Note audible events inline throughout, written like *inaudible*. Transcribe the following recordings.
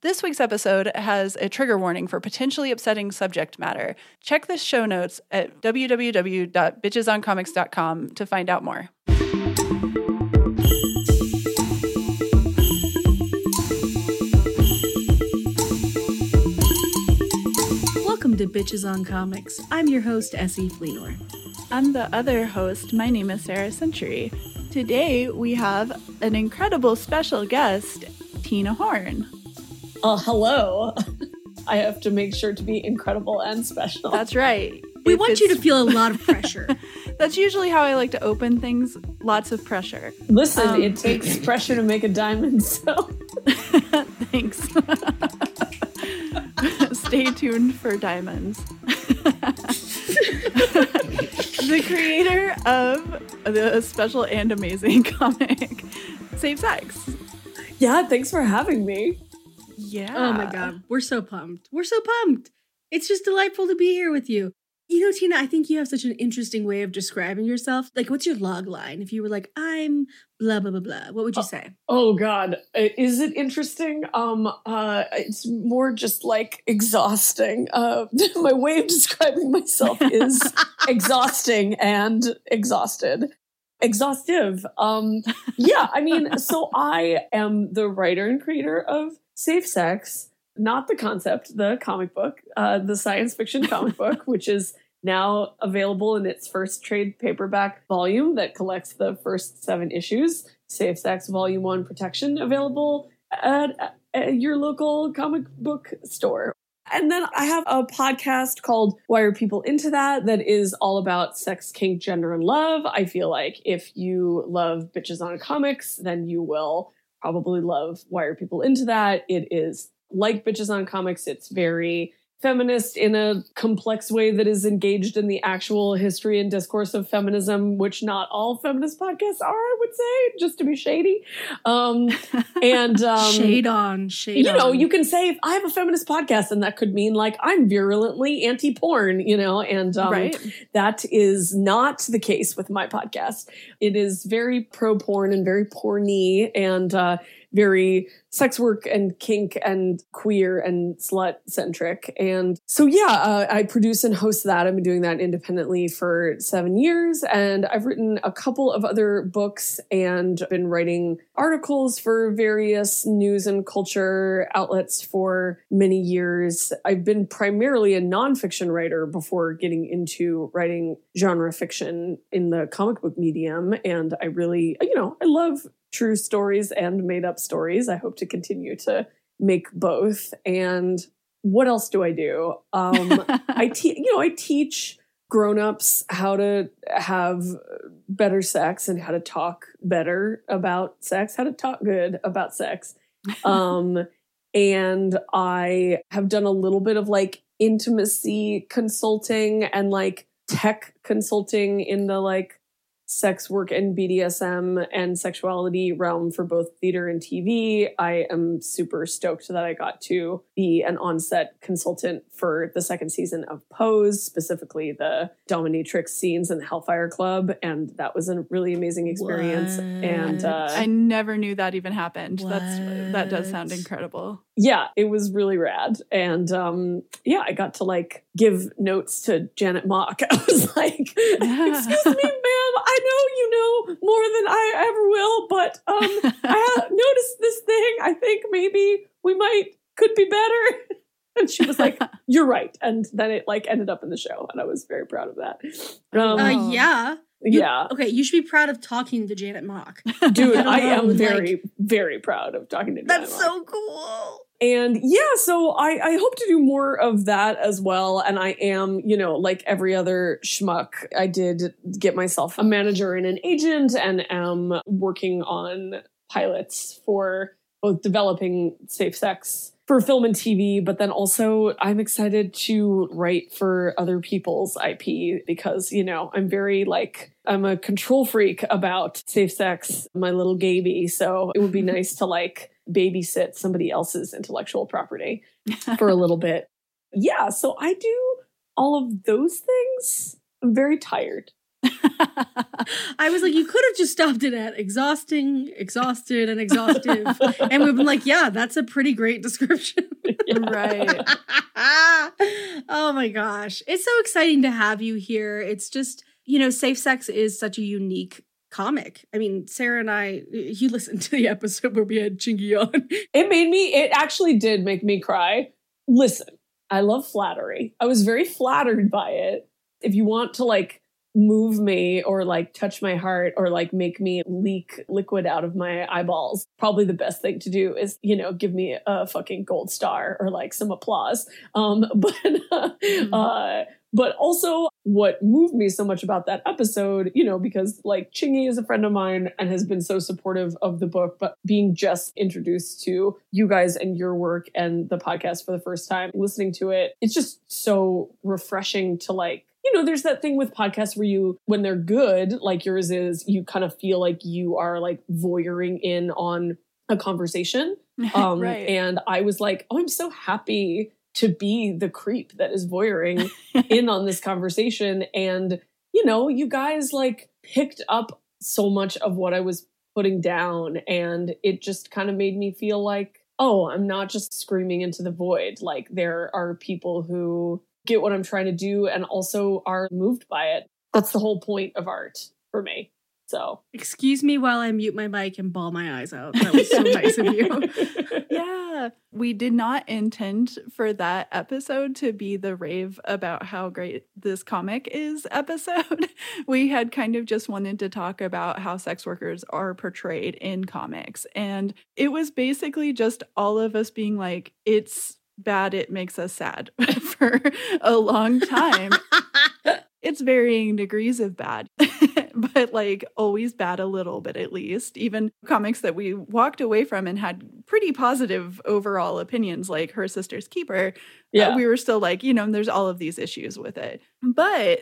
This week's episode has a trigger warning for potentially upsetting subject matter. Check the show notes at www.bitchesoncomics.com to find out more. Welcome to Bitches on Comics. I'm your host, Essie Fleenor. I'm the other host. My name is Sarah Century. Today we have an incredible special guest, Tina Horn. Uh, hello. *laughs* I have to make sure to be incredible and special. That's right. We If want you to feel a lot of pressure. *laughs* That's usually how I like to open things. Lots of pressure. Listen, Um, it takes *laughs* pressure to make a diamond, so Thanks. Stay tuned for diamonds. the creator of the special and amazing comic, Safe Sex. yeah, thanks for having me. Yeah. oh my god, we're so pumped. We're so pumped. It's just delightful to be here with you. You know, Tina, I think you have such an interesting way of describing yourself. Like, what's your log line? If you were like, I'm blah blah blah blah, what would you say? Oh god, Uh, is it interesting? Um uh it's more just like exhausting. Uh *laughs* my way of describing myself is exhausting and exhausted. Exhaustive. Um yeah, I mean, so I am the writer and creator of Safe Sex, not the concept, the comic book, uh the science fiction *laughs* comic book, which is now available in its first trade paperback volume that collects the first seven issues. Safe Sex Volume 1 Protection available at, at your local comic book store. And then I have a podcast called Why Are People Into That that is all about sex, kink, gender, and love. I feel like if you love Bitches on Comics, then you will probably love Why Are People Into That. It is like Bitches on Comics, it's very feminist in a complex way that is engaged in the actual history and discourse of feminism, which not all feminist podcasts are, I would say, just to be shady. Um, *laughs* and um, shade on, shade you know, on. you can say I have a feminist podcast, and that could mean like I'm virulently anti-porn, you know, and um, right? that is not the case with my podcast. It is very pro porn and very porny and uh, very sex work and kink and queer and slut centric. And so, yeah, uh, I produce and host that. I've been doing that independently for seven years. And I've written a couple of other books and been writing articles for various news and culture outlets for many years. I've been primarily a nonfiction writer before getting into writing genre fiction in the comic book medium. And I really, you know, I love true stories and made up stories. I hope to continue to make both. And what else do I do? Um, I *laughs* te- you know, I teach grown-ups how to have better sex and how to talk better about sex, how to talk good about sex. Um, *laughs* and I have done a little bit of like intimacy consulting and like tech consulting in the like sex work and BDSM and sexuality realm for both theater and TV. I am super stoked that I got to be an on-set consultant for the second season of Pose, specifically the dominatrix scenes in the Hellfire Club, and that was a really amazing experience. And uh, I never knew that even happened. That's that does sound incredible. yeah, it was really rad. And um, yeah, I got to like give notes to Janet Mock. *laughs* I was like, *laughs* excuse me, ma'am, I know you know more than I ever will, but um, *laughs* I have noticed this thing. I think maybe we might could be better. *laughs* And she was like, *laughs* "You're right." And then it like ended up in the show, and I was very proud of that. Um, uh, Oh. yeah. You- yeah, Okay, you should be proud of talking to Janet Mock. dude, I I know, am like- very, very proud of talking to. Janet That's Mock. so cool. And yeah, so I, I hope to do more of that as well. And I am, you know, like every other schmuck, I did get myself a manager and an agent and am working on pilots for both developing safe sex for film and TV, but then also I'm excited to write for other people's IP because, you know, I'm very like, I'm a control freak about safe sex, my little gaby. So it would be *laughs* nice to like babysit somebody else's intellectual property *laughs* for a little bit. Yeah. So I do all of those things. I'm very tired. *laughs* I was like, you could have just stopped it at exhausting, exhausted, and exhaustive. *laughs* and we've been like, yeah, that's a pretty great description. Right. oh my gosh. It's so exciting to have you here. It's just, you know, Safe Sex is such a unique comic. I mean, Sarah and I, you listened to the episode where we had Chingy on. *laughs* It made me, it actually did make me cry. Listen, I love flattery. I was very flattered by it. If you want to like move me or like touch my heart or like make me leak liquid out of my eyeballs, probably the best thing to do is, you know, give me a fucking gold star or like some applause. Um, *laughs* but, uh, mm-hmm. uh, but also what moved me so much about that episode, you know, because like Chingy is a friend of mine and has been so supportive of the book, but being just introduced to you guys and your work and the podcast for the first time, listening to it, it's just so refreshing to like you know, there's that thing with podcasts where you, when they're good, like yours is, you kind of feel like you are like voyeuring in on a conversation. *laughs* Um, right. And I was like, oh, I'm so happy to be the creep that is voyeuring *laughs* in on this conversation. And, you know, you guys like picked up so much of what I was putting down. And it just kind of made me feel like, oh, I'm not just screaming into the void. Like there are people who get what I'm trying to do and also are moved by it. That's the whole point of art for me. So, excuse me while I mute my mic and bawl my eyes out. That was so nice of you. *laughs* Yeah. We did not intend for that episode to be the rave about how great this comic is episode. *laughs* We had kind of just wanted to talk about how sex workers are portrayed in comics. And it was basically just all of us being like, it's bad it makes us sad *laughs* for a long time. It's varying degrees of bad, *laughs* but like always bad a little bit at least. Even comics that we walked away from and had pretty positive overall opinions, like Her Sister's Keeper, uh, yeah. Uh, we were still like, you know, there's all of these issues with it. But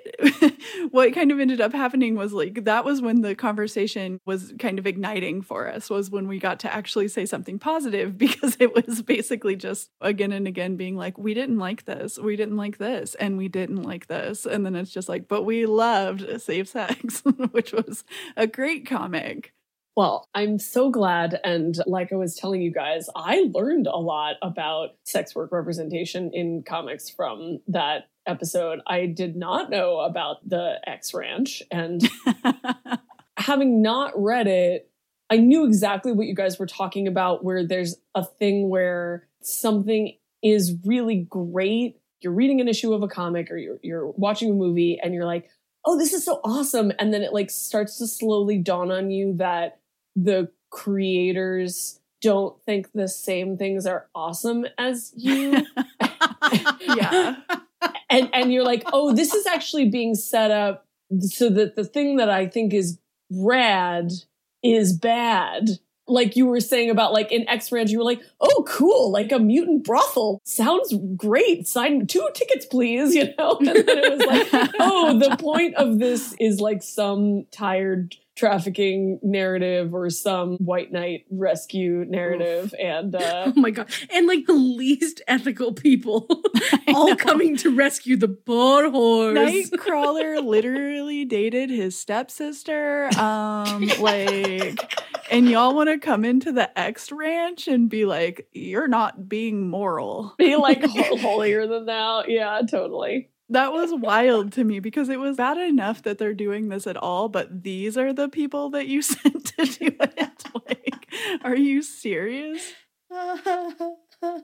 *laughs* what kind of ended up happening was like that was when the conversation was kind of igniting for us, was when we got to actually say something positive *laughs* because it was basically just again and again being like, we didn't like this, we didn't like this, and we didn't like this. And then it's just like, but we loved Safe Sex, *laughs* which was a great comic. Well, I'm so glad. And like I was telling you guys, I learned a lot about sex work representation in comics from that episode. I did not know about the X Ranch. And *laughs* having not read it, I knew exactly what you guys were talking about, where there's a thing where something is really great. You're reading an issue of a comic or you're, you're watching a movie and you're like, oh, this is so awesome. And then it like starts to slowly dawn on you that the creators don't think the same things are awesome as you. *laughs* *laughs* yeah. And and you're like, "Oh, this is actually being set up so that the thing that I think is rad is bad." Like you were saying about like in X Ranch, you were like, "Oh, cool! Like a mutant brothel sounds great. Sign two tickets, please." You know, *laughs* and then it was like, *laughs* "Oh, the point of this is like some tired trafficking narrative or some white knight rescue narrative Oof. and *laughs* uh oh my god. And like the least ethical people *laughs* all coming to rescue the poor horse nightcrawler *laughs* literally dated his stepsister um like and y'all want to come into the X ranch and be like you're not being moral. Be like holier than thou. Yeah totally that was wild to me because it was bad enough that they're doing this at all, but these are the people that you *laughs* sent to do it. like, are you serious? oh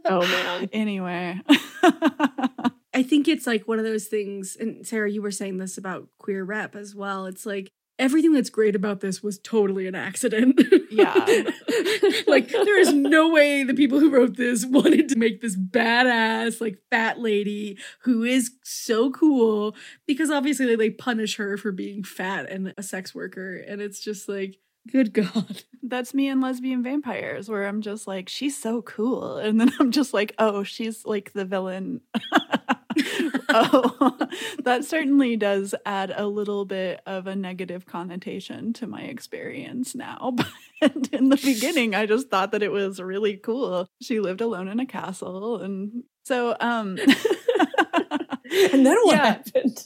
man. *sighs* Anyway. *laughs* I think it's like one of those things, and Sarah, you were saying this about queer rep as well. It's like everything that's great about this was totally an accident. Yeah. *laughs* like there is no way the people who wrote this wanted to make this badass like fat lady who is so cool because obviously they, they punish her for being fat and a sex worker and it's just like Good God. That's me and lesbian vampires, where I'm just like, she's so cool. And then I'm just like, oh, she's like the villain. *laughs* oh, *laughs* that certainly does add a little bit of a negative connotation to my experience now. *laughs* But in the beginning, I just thought that it was really cool. She lived alone in a castle. And so, um, *laughs* and then what Yeah. happened?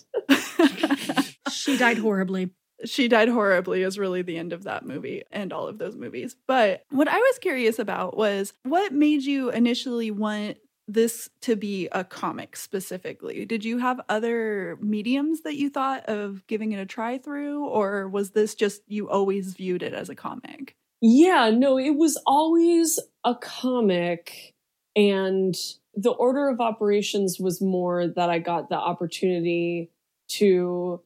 She died horribly. she died horribly is really the end of that movie and all of those movies. But what I was curious about was what made you initially want this to be a comic specifically? Did you have other mediums that you thought of giving it a try through, or was this just you always viewed it as a comic? Yeah, no, it was always a comic. And the order of operations was more that I got the opportunity to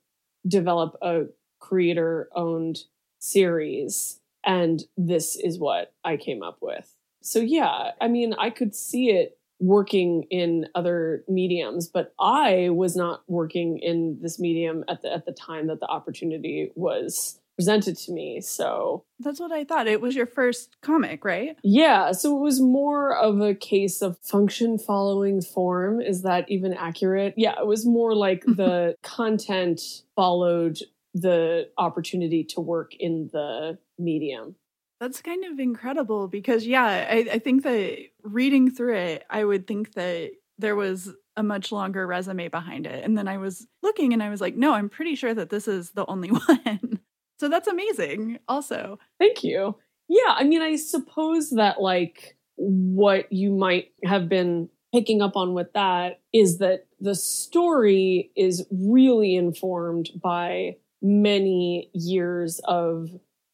develop a creator owned series. And this is what I came up with. So, yeah, I mean, I could see it working in other mediums but i was not working in this medium at the at the time that the opportunity was presented to me so That's what I thought. It was your first comic, right? yeah, so it was more of a case of function following form. Is that even accurate? Yeah, it was more like *laughs* the content followed the opportunity to work in the medium. That's kind of incredible because, yeah, I, I think that reading through it, I would think that there was a much longer resume behind it. And then I was looking and I was like, no, I'm pretty sure that this is the only *laughs* one. so that's amazing, also. Thank you. Yeah, I mean, I suppose that like what you might have been picking up on with that is that the story is really informed by many years of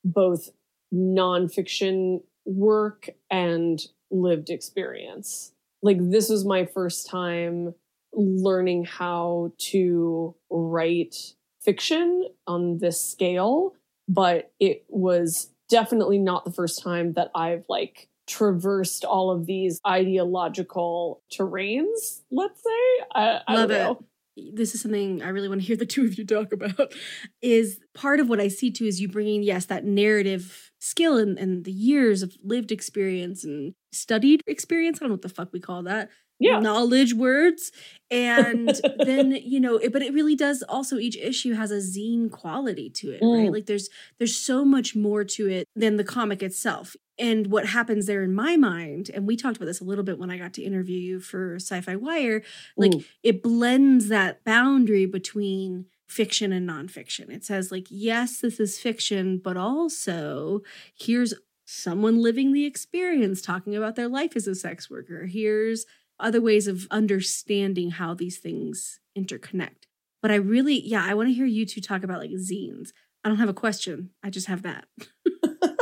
both nonfiction work and lived experience. Like, this was my first time learning how to write fiction on this scale, but it was definitely not the first time that I've like traversed all of these ideological terrains, let's say. I, I Love don't it. This is something I really want to hear the two of you talk about. Is part of what I see too is you bringing, yes, that narrative skill and, and the years of lived experience and studied experience. I don't know what the fuck we call that. Yeah. knowledge words and *laughs* then you know it, but it really does also each issue has a zine quality to it right Mm. like there's there's so much more to it than the comic itself and what happens there in my mind and we talked about this a little bit when i got to interview you for SYFY WIRE like Mm. it blends that boundary between fiction and nonfiction it says like yes this is fiction but also here's someone living the experience talking about their life as a sex worker here's other ways of understanding how these things interconnect. But I really, yeah, I want to hear you two talk about like zines. I don't have a question. I just have that. *laughs*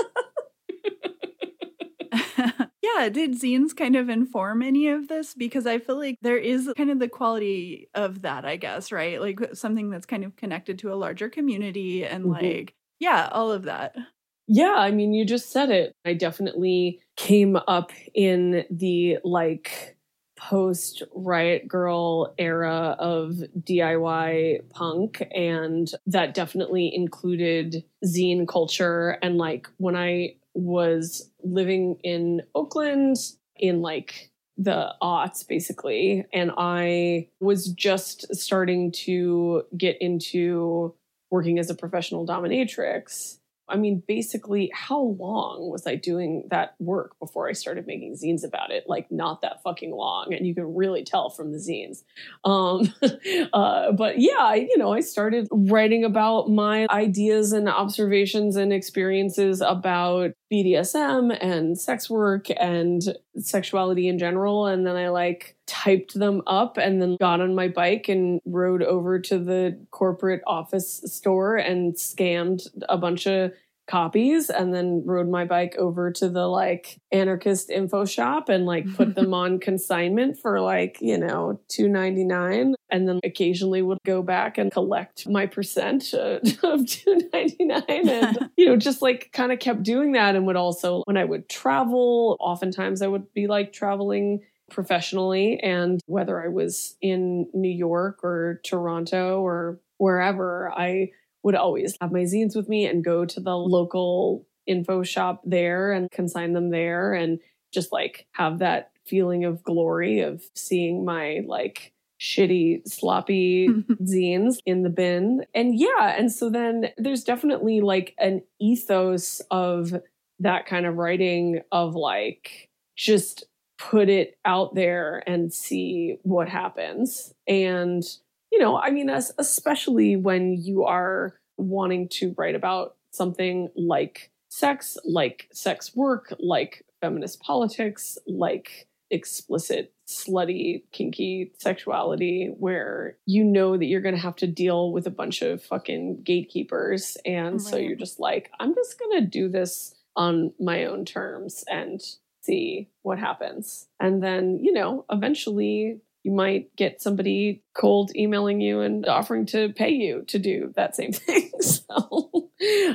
*laughs* yeah, did zines kind of inform any of this? Because I feel like there is kind of the quality of that, I guess, right? Like something that's kind of connected to a larger community and Mhm. like, yeah, all of that. Yeah, I mean, you just said it. I definitely came up in the like post Riot Grrrl era of DIY punk, and that definitely included zine culture. And like when I was living in Oakland in like the aughts basically and i was just starting to get into working as a professional dominatrix I mean, basically, how long was I doing that work before I started making zines about it? Like, not that fucking long, and you can really tell from the zines. Um, *laughs* uh, but yeah, I, you know, I started writing about my ideas and observations and experiences about BDSM and sex work and sexuality in general, and then I like typed them up and then got on my bike and rode over to the corporate office store and scammed a bunch of copies and then rode my bike over to the like anarchist info shop and like put them *laughs* on consignment for like you know 2.99 and then occasionally would go back and collect my percent uh, *laughs* of 2.99 and *laughs* you know just like kind of kept doing that and would also when i would travel oftentimes i would be like traveling professionally and whether I was in New York or Toronto or wherever, I would always have my zines with me and go to the local info shop there and consign them there and just like have that feeling of glory of seeing my like shitty, sloppy *laughs* zines in the bin. And yeah, and so then there's definitely like an ethos of that kind of writing of like just put it out there and see what happens. And, you know, I mean, as, especially when you are wanting to write about something like sex, like sex work, like feminist politics, like explicit, slutty, kinky sexuality, where you know that you're going to have to deal with a bunch of fucking gatekeepers. And right. so you're just like, I'm just going to do this on my own terms and see what happens. And then, you know, eventually you might get somebody cold emailing you and offering to pay you to do that same *laughs* thing. *laughs* so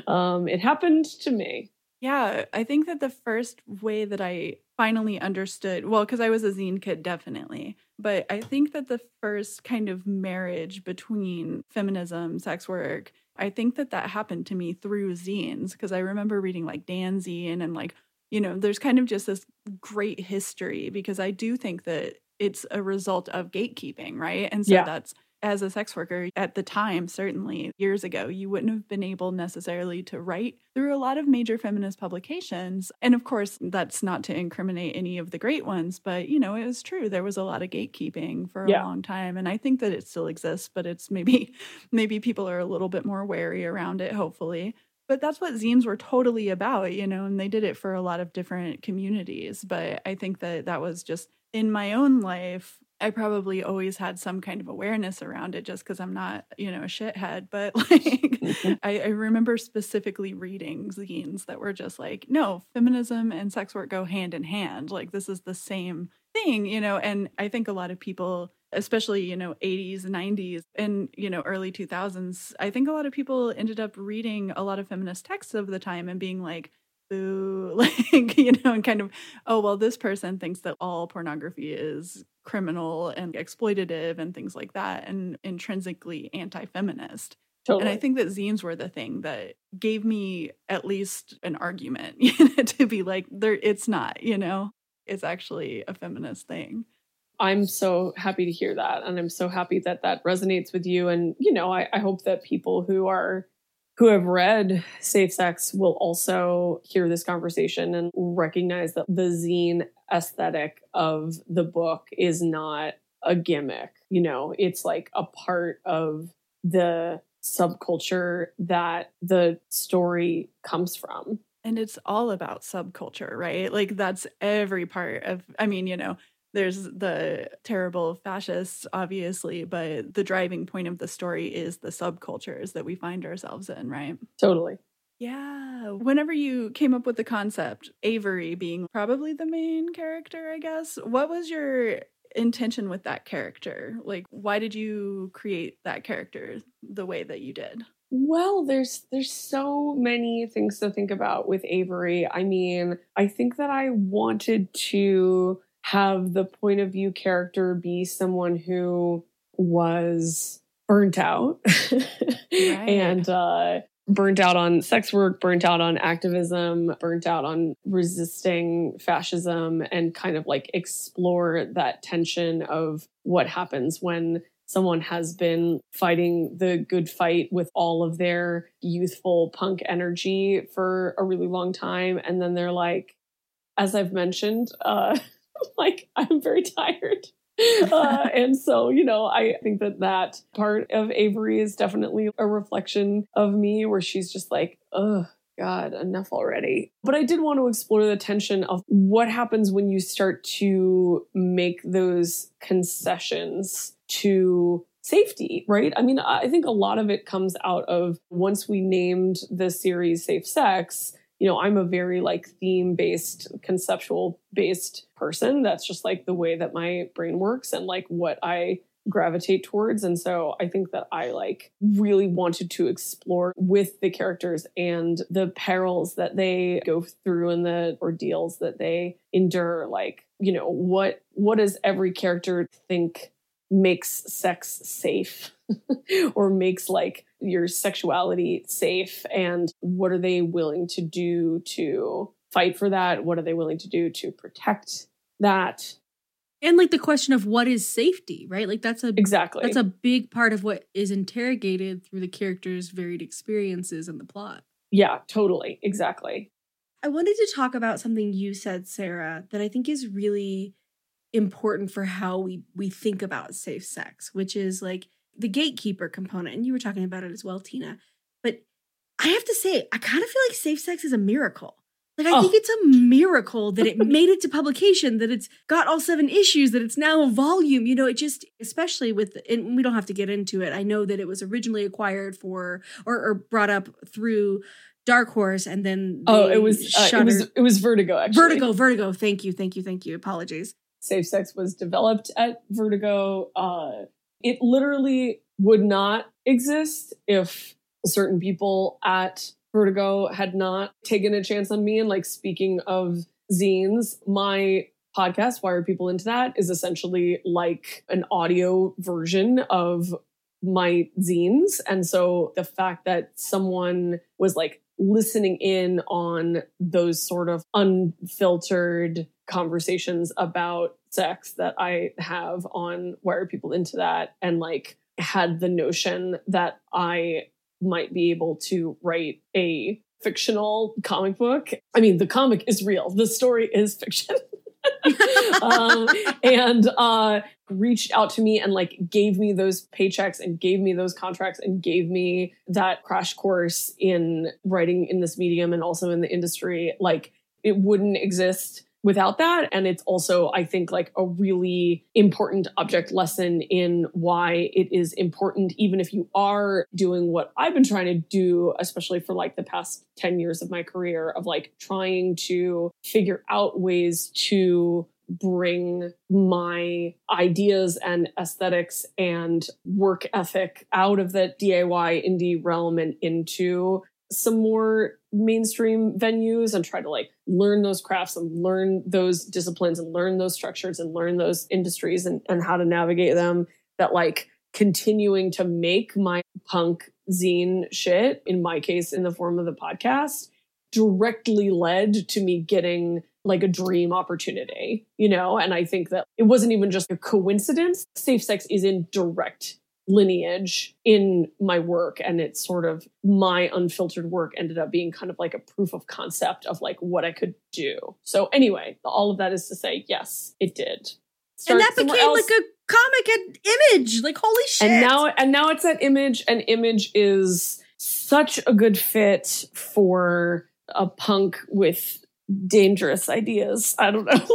um, it happened to me. Yeah, I think that the first way that I finally understood, well, because I was a zine kid, definitely, but I think that the first kind of marriage between feminism, sex work, I think that that happened to me through zines because I remember reading like Danzine and like, you know, there's kind of just this great history because I do think that it's a result of gatekeeping, right? And so yeah. that's as a sex worker at the time, certainly years ago, you wouldn't have been able necessarily to write through a lot of major feminist publications. And of course, that's not to incriminate any of the great ones, but you know, it was true. There was a lot of gatekeeping for a yeah. long time. And I think that it still exists, but it's maybe, *laughs* maybe people are a little bit more wary around it, hopefully. But that's what zines were totally about, you know, and they did it for a lot of different communities. But I think that that was just in my own life I probably always had some kind of awareness around it just because I'm not, you know, a shithead. But *laughs* like. *laughs* I, I, remember specifically reading zines that were just like, no, feminism and sex work go hand in hand. Like, this is the same thing, you know. And I think a lot of people, especially, you know, 80s, 90s, and, you know, early 2000s, I think a lot of people ended up reading a lot of feminist texts of the time and being like, boo *laughs* like you know and kind of oh well this person thinks that all pornography is criminal and exploitative and things like that and intrinsically anti-feminist totally. and i think that zines were the thing that gave me at least an argument *laughs* to be like there it's not you know it's actually a feminist thing i'm so happy to hear that and i'm so happy that that resonates with you and you know i, I hope that people who are who have read Safe Sex will also hear this conversation and recognize that the zine aesthetic of the book is not a gimmick. You know, it's like a part of the subculture that the story comes from. And it's all about subculture, right? Like that's every part of, I mean, you know, there's the terrible fascists, obviously, but the driving point of the story is the subcultures that we find ourselves in, right? Totally. Yeah. Whenever you came up with the concept, Avery being probably the main character, I guess, what was your intention with that character? Like why did you create that character the way that you did? Well, there's there's so many things to think about with Avery. I mean, I think that I wanted to have the point of view character be someone who was burnt out *laughs* right. and uh, burnt out on sex work, burnt out on activism, burnt out on resisting fascism, and kind of like explore that tension of what happens when someone has been fighting the good fight with all of their youthful punk energy for a really long time. And then they're like, as I've mentioned, uh, *laughs* *laughs* like I'm very tired. Uh, *laughs* and so, you know, I think that that part of Avery is definitely a reflection of me where she's just like, ugh, God, enough already. But I did want to explore the tension of what happens when you start to make those concessions to safety, right? I mean, I think a lot of it comes out of once we named the series Safe Sex, you know, I'm a very like theme based, conceptual based person. That's just like the way that my brain works and like what I gravitate towards. And so I think that I like really wanted to explore with the characters and the perils that they go through and the ordeals that they endure. Like, you know, what what does every character think makes sex safe *laughs* or makes like your sexuality safe and what are they willing to do to fight for that? What are they willing to do to protect that? And like the question of what is safety, right? Like that's a Exactly. that's a big part of what is interrogated through the characters' varied experiences in the plot. yeah, totally. Exactly. I wanted to talk about something you said, Sarah, that I think is really important for how we we think about safe sex, which is like the gatekeeper component. And you were talking about it as well, Tina. But I have to say, I kind of feel like safe sex is a miracle. Like I Oh. think it's a miracle that it made it to publication, that it's got all seven issues, that it's now a volume. You know, it just, especially with, and we don't have to get into it. I know that it was originally acquired for or, or brought up through Dark Horse, and then Oh, it was uh, it was it was Vertigo actually. Vertigo, Vertigo. Thank you, thank you, thank you. Apologies. Safe Sex was developed at Vertigo. Uh, it literally would not exist if certain people at Vertigo had not taken a chance on me. And like speaking of zines, my podcast, Why Are People Into That, is essentially like an audio version of my zines. And so the fact that someone was like listening in on those sort of unfiltered conversations about sex that I have on Why Are People Into That and like had the notion that I might be able to write a fictional comic book. I mean, the comic is real, the story is fiction. *laughs* um, and uh, reached out to me and like gave me those paychecks and gave me those contracts and gave me that crash course in writing in this medium and also in the industry. Like it wouldn't exist without that. And it's also, I think, like a really important object lesson in why it is important, even if you are doing what I've been trying to do, especially for like the past 10 years of my career, of like trying to figure out ways to bring my ideas and aesthetics and work ethic out of the DIY indie realm and into some more mainstream venues and try to like learn those crafts and learn those disciplines and learn those structures and learn those industries and, and how to navigate them that like continuing to make my punk zine shit in my case in the form of the podcast directly led to me getting like a dream opportunity you know? And i think that it wasn't even just a coincidence. Safe sex is in direct lineage in my work and it's sort of my unfiltered work ended up being kind of like a proof of concept of like what I could do. So anyway, all of that is to say yes, it did. and that became else. like a comic and image. Like holy shit. and now and now it's that image and image is such a good fit for a punk with dangerous ideas. I don't know. *laughs* *laughs*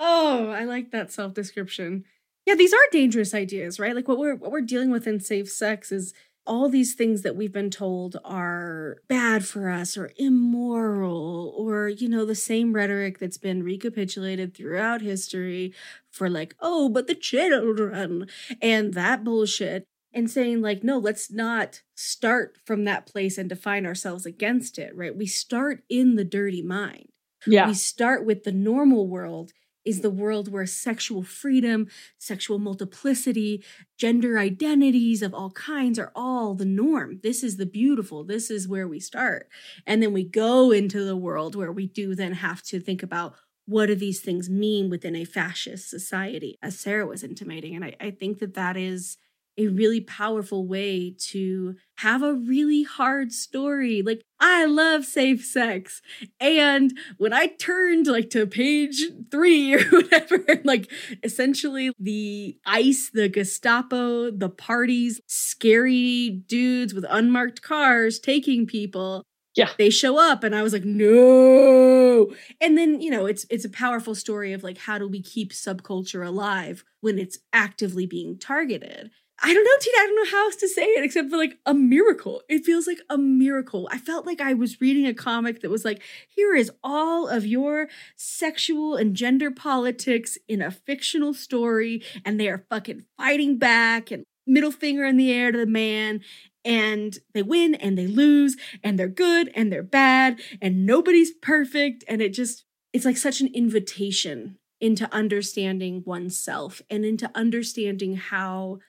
oh, I like that self description. Yeah, these are dangerous ideas, right? Like what we're what we're dealing with in safe sex is all these things that we've been told are bad for us or immoral or you know the same rhetoric that's been recapitulated throughout history for like oh but the children and that bullshit and saying like no let's not start from that place and define ourselves against it right we start in the dirty mind yeah. we start with the normal world is the world where sexual freedom, sexual multiplicity, gender identities of all kinds are all the norm. This is the beautiful. This is where we start. And then we go into the world where we do then have to think about what do these things mean within a fascist society, as Sarah was intimating. And I, I think that that is a really powerful way to have a really hard story. Like, I love safe sex. And when I turned like to page three *laughs* or whatever, *laughs* like essentially the ICE, the Gestapo, the parties, scary dudes with unmarked cars taking people. Yeah. They show up and I was like, no. And then, you know, it's it's a powerful story of like how do we keep subculture alive when it's actively being targeted. I don't know, Tina. I don't know how else to say it except for like a miracle. It feels like a miracle. I felt like I was reading a comic that was like, here is all of your sexual and gender politics in a fictional story, and they are fucking fighting back and middle finger in the air to the man. And they win and they lose, and they're good and they're bad, and nobody's perfect. And it just, it's like such an invitation into understanding oneself and into understanding how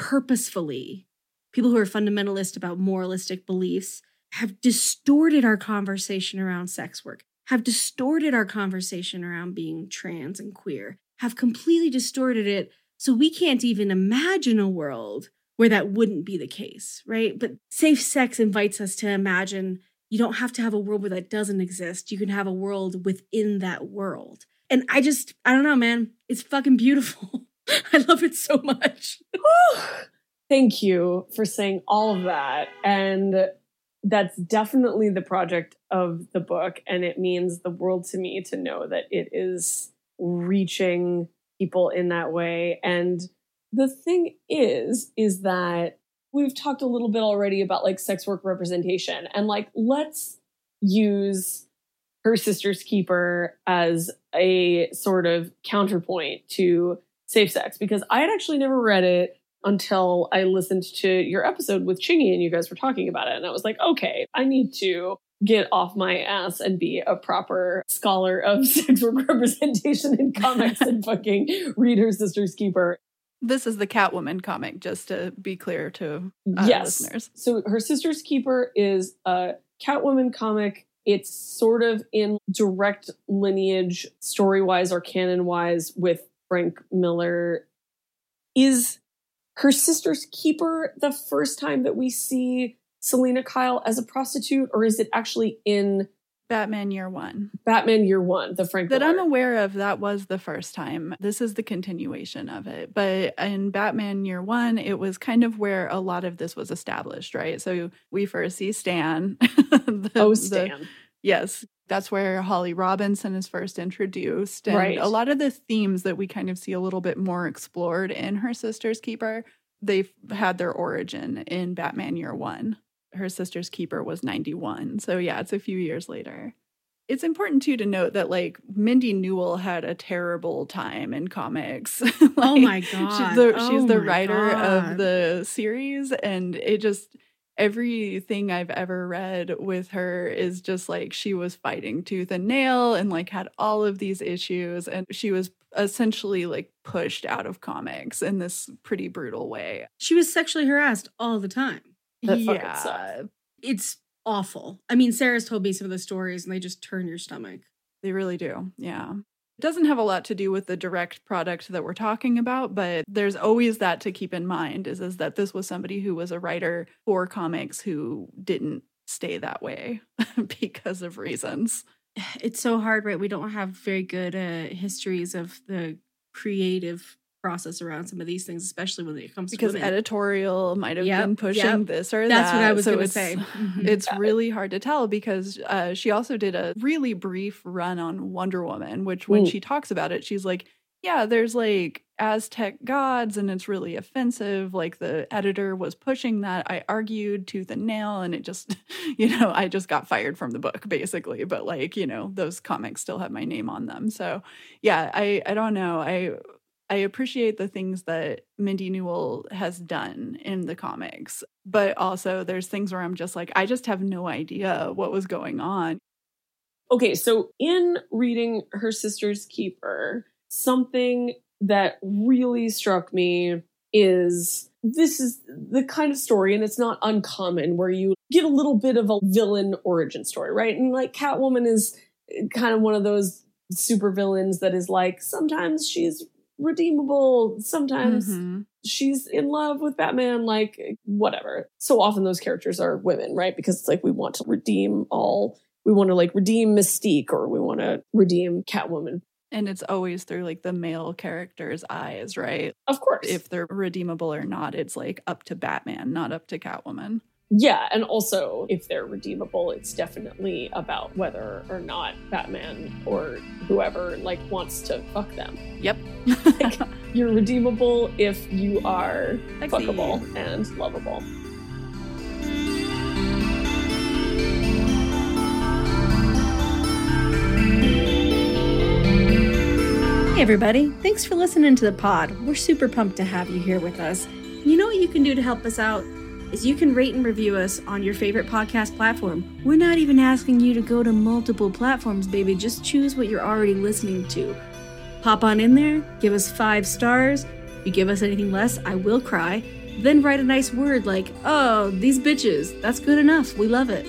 purposefully, people who are fundamentalist about moralistic beliefs, have distorted our conversation around sex work, have distorted our conversation around being trans and queer, have completely distorted it so we can't even imagine a world where that wouldn't be the case, right? But safe sex invites us to imagine you don't have to have a world where that doesn't exist. You can have a world within that world. And I just, I don't know, man. It's fucking beautiful. *laughs* *laughs* I love it so much. *sighs* Thank you for saying all of that. And that's definitely the project of the book. And it means the world to me to know that it is reaching people in that way. And the thing is, is that we've talked a little bit already about like sex work representation and like let's use her sister's keeper as a sort of counterpoint to safe sex because I had actually never read it until I listened to your episode with Chingy and you guys were talking about it. And I was like, okay, I need to get off my ass and be a proper scholar of *laughs* sex work representation in comics and *laughs* fucking read her sister's keeper. This is the Catwoman comic, just to be clear to uh, yes. listeners. So her sister's keeper is a Catwoman comic. It's sort of in direct lineage, story wise or canon wise, with Frank Miller. Is her sister's keeper the first time that we see Selina Kyle as a prostitute, or is it actually in Batman Year One? Batman Year One, the Frank That Miller? I'm aware of, that was the first time. This is the continuation of it. But in Batman Year One, it was kind of where a lot of this was established, right? So we first see Stan. *laughs* the- oh, the- Stan. Yes, that's where Holly Robinson is first introduced. And Right. a lot of the themes that we kind of see a little bit more explored in Her Sister's Keeper, they've had their origin in Batman Year One. Her Sister's Keeper was 91. So, yeah, it's a few years later. It's important too to note that like Mindy Newell had a terrible time in comics. *laughs* oh Like, my She's god. the, Oh she's the writer God. of the series, and it just everything I've ever read with her is just like she was fighting tooth and nail and like had all of these issues, and she was essentially like pushed out of comics in this pretty brutal way. She was sexually harassed all the time. That yeah. It's awful. I mean, Sarah's told me some of the stories and they just turn your stomach. They really do. Yeah. It doesn't have a lot to do with the direct product that we're talking about, but there's always that to keep in mind is, is that this was somebody who was a writer for comics who didn't stay that way *laughs* because of reasons. It's so hard, right? We don't have very good uh, histories of the creative process around some of these things, especially when it comes Because to women. editorial might have Yep, been pushing yep. this or That's that. what I was so going to it's- say. *laughs* Mhm. It's Got it. really hard to tell because uh, she also did a really brief run on Wonder Woman, which when Mm. she talks about it, she's like, yeah, there's like Aztec gods and it's really offensive. Like the editor was pushing that. I argued tooth and nail and it just, *laughs* you know, I just got fired from the book basically. But like, you know, those comics still have my name on them. So yeah, I, I don't know. I, I appreciate the things that Mindy Newell has done in the comics, but also there's things where I'm just like, I just have no idea what was going on. Okay, so in reading Her Sister's Keeper, something that really struck me is this is the kind of story, and it's not uncommon, where you get a little bit of a villain origin story, right? And like Catwoman is eh, kind of one of those super villains that is like sometimes she's redeemable, sometimes Mhm. she's in love with Batman, like whatever. So often those characters are women, right? Because it's like we want to redeem all, we want to like redeem Mystique or we want to redeem Catwoman. And it's always through like the male character's eyes, right? Of course. If they're redeemable or not, it's like up to Batman, not up to Catwoman. Yeah. And also, if they're redeemable, it's definitely about whether or not Batman or whoever like wants to fuck them. Yep. *laughs* You're redeemable if you are Sexy. fuckable and lovable. Hey, everybody. Thanks for listening to the pod. We're super pumped to have you here with us. You know what you can do to help us out? Is you can rate and review us on your favorite podcast platform. We're not even asking you to go to multiple platforms, baby. Just choose what you're already listening to. Pop on in there, give us five stars. If you give us anything less, I will cry. then write a nice word like, oh, these bitches, that's good enough. We love it.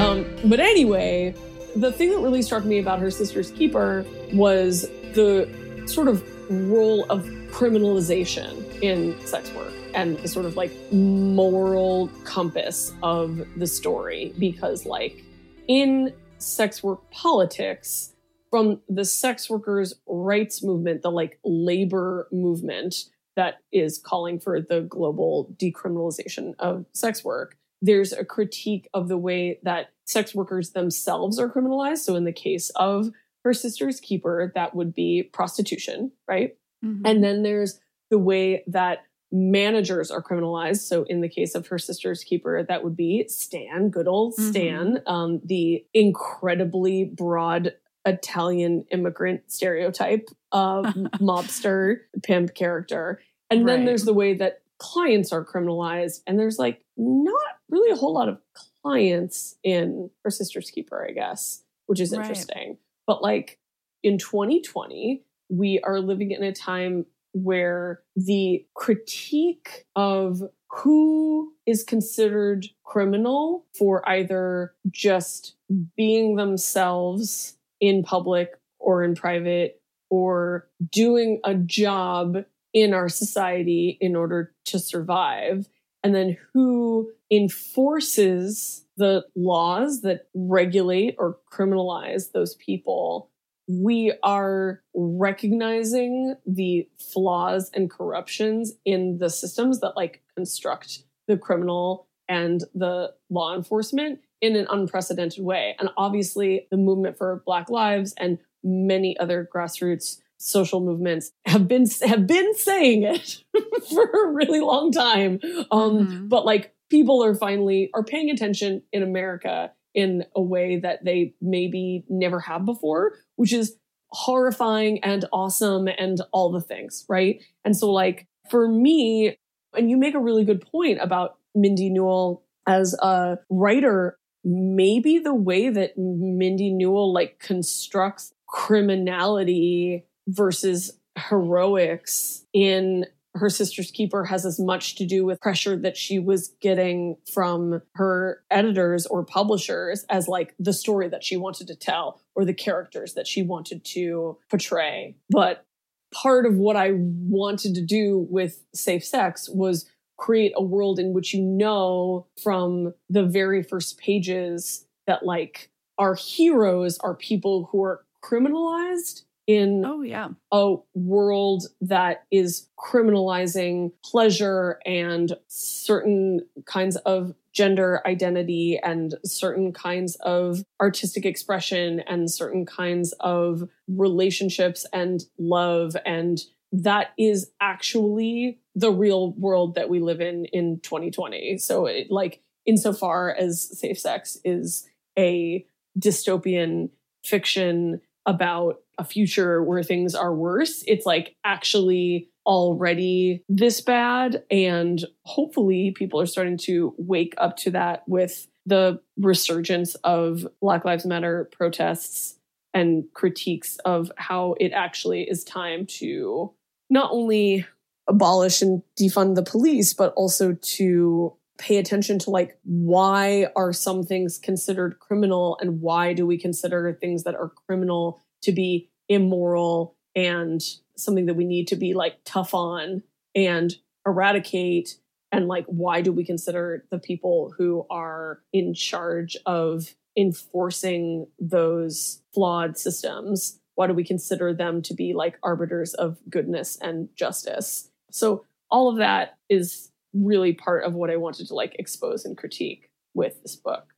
Um, but anyway, the thing that really struck me about her sister's keeper was the sort of role of criminalization in sex work and the sort of like moral compass of the story. Because like in sex work politics from the sex workers rights movement the like labor movement that is calling for the global decriminalization of sex work there's a critique of the way that sex workers themselves are criminalized so in the case of her sister's keeper that would be prostitution right Mhm. and then there's the way that managers are criminalized. So in the case of her sister's keeper, that would be Stan, good old Stan, um, the incredibly broad Italian immigrant stereotype of *laughs* mobster pimp character. And then Right. there's the way that clients are criminalized. And there's like not really a whole lot of clients in her sister's keeper, I guess, which is Right. interesting. But like in 2020, we are living in a time where the critique of who is considered criminal for either just being themselves in public or in private or doing a job in our society in order to survive and then who enforces the laws that regulate or criminalize those people we are recognizing the flaws and corruptions in the systems that like construct the criminal and the law enforcement in an unprecedented way. And obviously the movement for black lives and many other grassroots social movements have been have been saying it *laughs* for a really long time um Mhm. but like people are finally are paying attention in america in a way that they maybe never have before which is horrifying and awesome and all the things right and so like for me and you make a really good point about mindy newell as a writer maybe the way that mindy newell like constructs criminality versus heroics in her sister's keeper has as much to do with pressure that she was getting from her editors or publishers as like the story that she wanted to tell or the characters that she wanted to portray. But part of what i wanted to do with safe sex was create a world in which you know from the very first pages that like our heroes are people who are criminalized in Oh yeah. a world that is criminalizing pleasure and certain kinds of gender identity and certain kinds of artistic expression and certain kinds of relationships and love and that is actually the real world that we live in in 2020 so it, like insofar as safe sex is a dystopian fiction about a future where things are worse. It's like actually already this bad. And hopefully people are starting to wake up to that with the resurgence of Black Lives Matter protests and critiques of how it actually is time to not only abolish and defund the police, but also to pay attention to like why are some things considered criminal and why do we consider things that are criminal to be immoral and something that we need to be like tough on and eradicate? And like why do we consider the people who are in charge of enforcing those flawed systems? Why do we consider them to be like arbiters of goodness and justice? So all of that is really part of what i wanted to like expose and critique with this book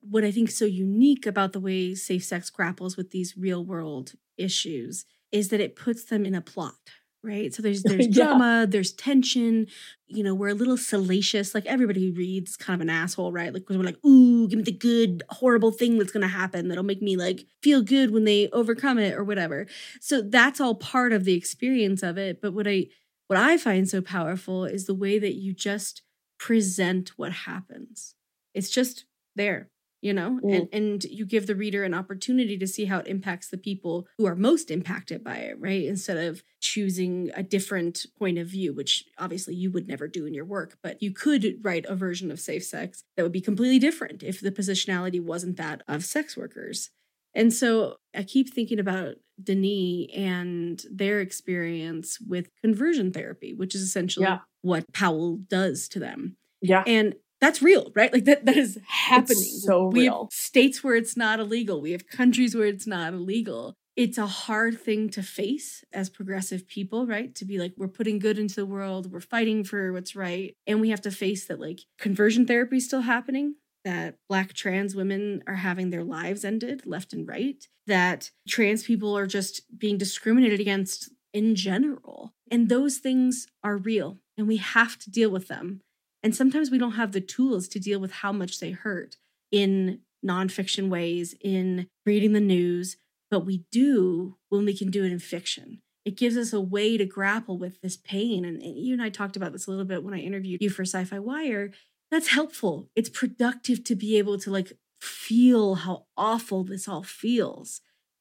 what I think is so unique about the way safe sex grapples with these real world issues is that it puts them in a plot, right? So there's there's *laughs* Yeah. drama, there's tension. You know, we're a little salacious. Like everybody who reads, kind of an asshole, right? like we're like, ooh, give me the good, horrible thing that's gonna happen that'll make me like feel good when they overcome it or whatever. So that's all part of the experience of it. But what I what I find so powerful is the way that you just present what happens. It's just there you know Mm. and and you give the reader an opportunity to see how it impacts the people who are most impacted by it right instead of choosing a different point of view which obviously you would never do in your work but you could write a version of safe sex that would be completely different if the positionality wasn't that of sex workers and so i keep thinking about denis and their experience with conversion therapy which is essentially Yeah. what powell does to them Yeah. and that's real, right? Like that that is happening. so we real. have states where it's not illegal. We have countries where it's not illegal. It's a hard thing to face as progressive people, right? To be like, we're putting good into the world, we're fighting for what's right. And we have to face that like conversion therapy is still happening, that black trans women are having their lives ended left and right, that trans people are just being discriminated against in general. And those things are real and we have to deal with them. And sometimes we don't have the tools to deal with how much they hurt in nonfiction ways, in reading the news, but we do when we can do it in fiction. It gives us a way to grapple with this pain. And, and you and I talked about this a little bit when I interviewed you for SYFY WIRE. That's helpful. It's productive to be able to like feel how awful this all feels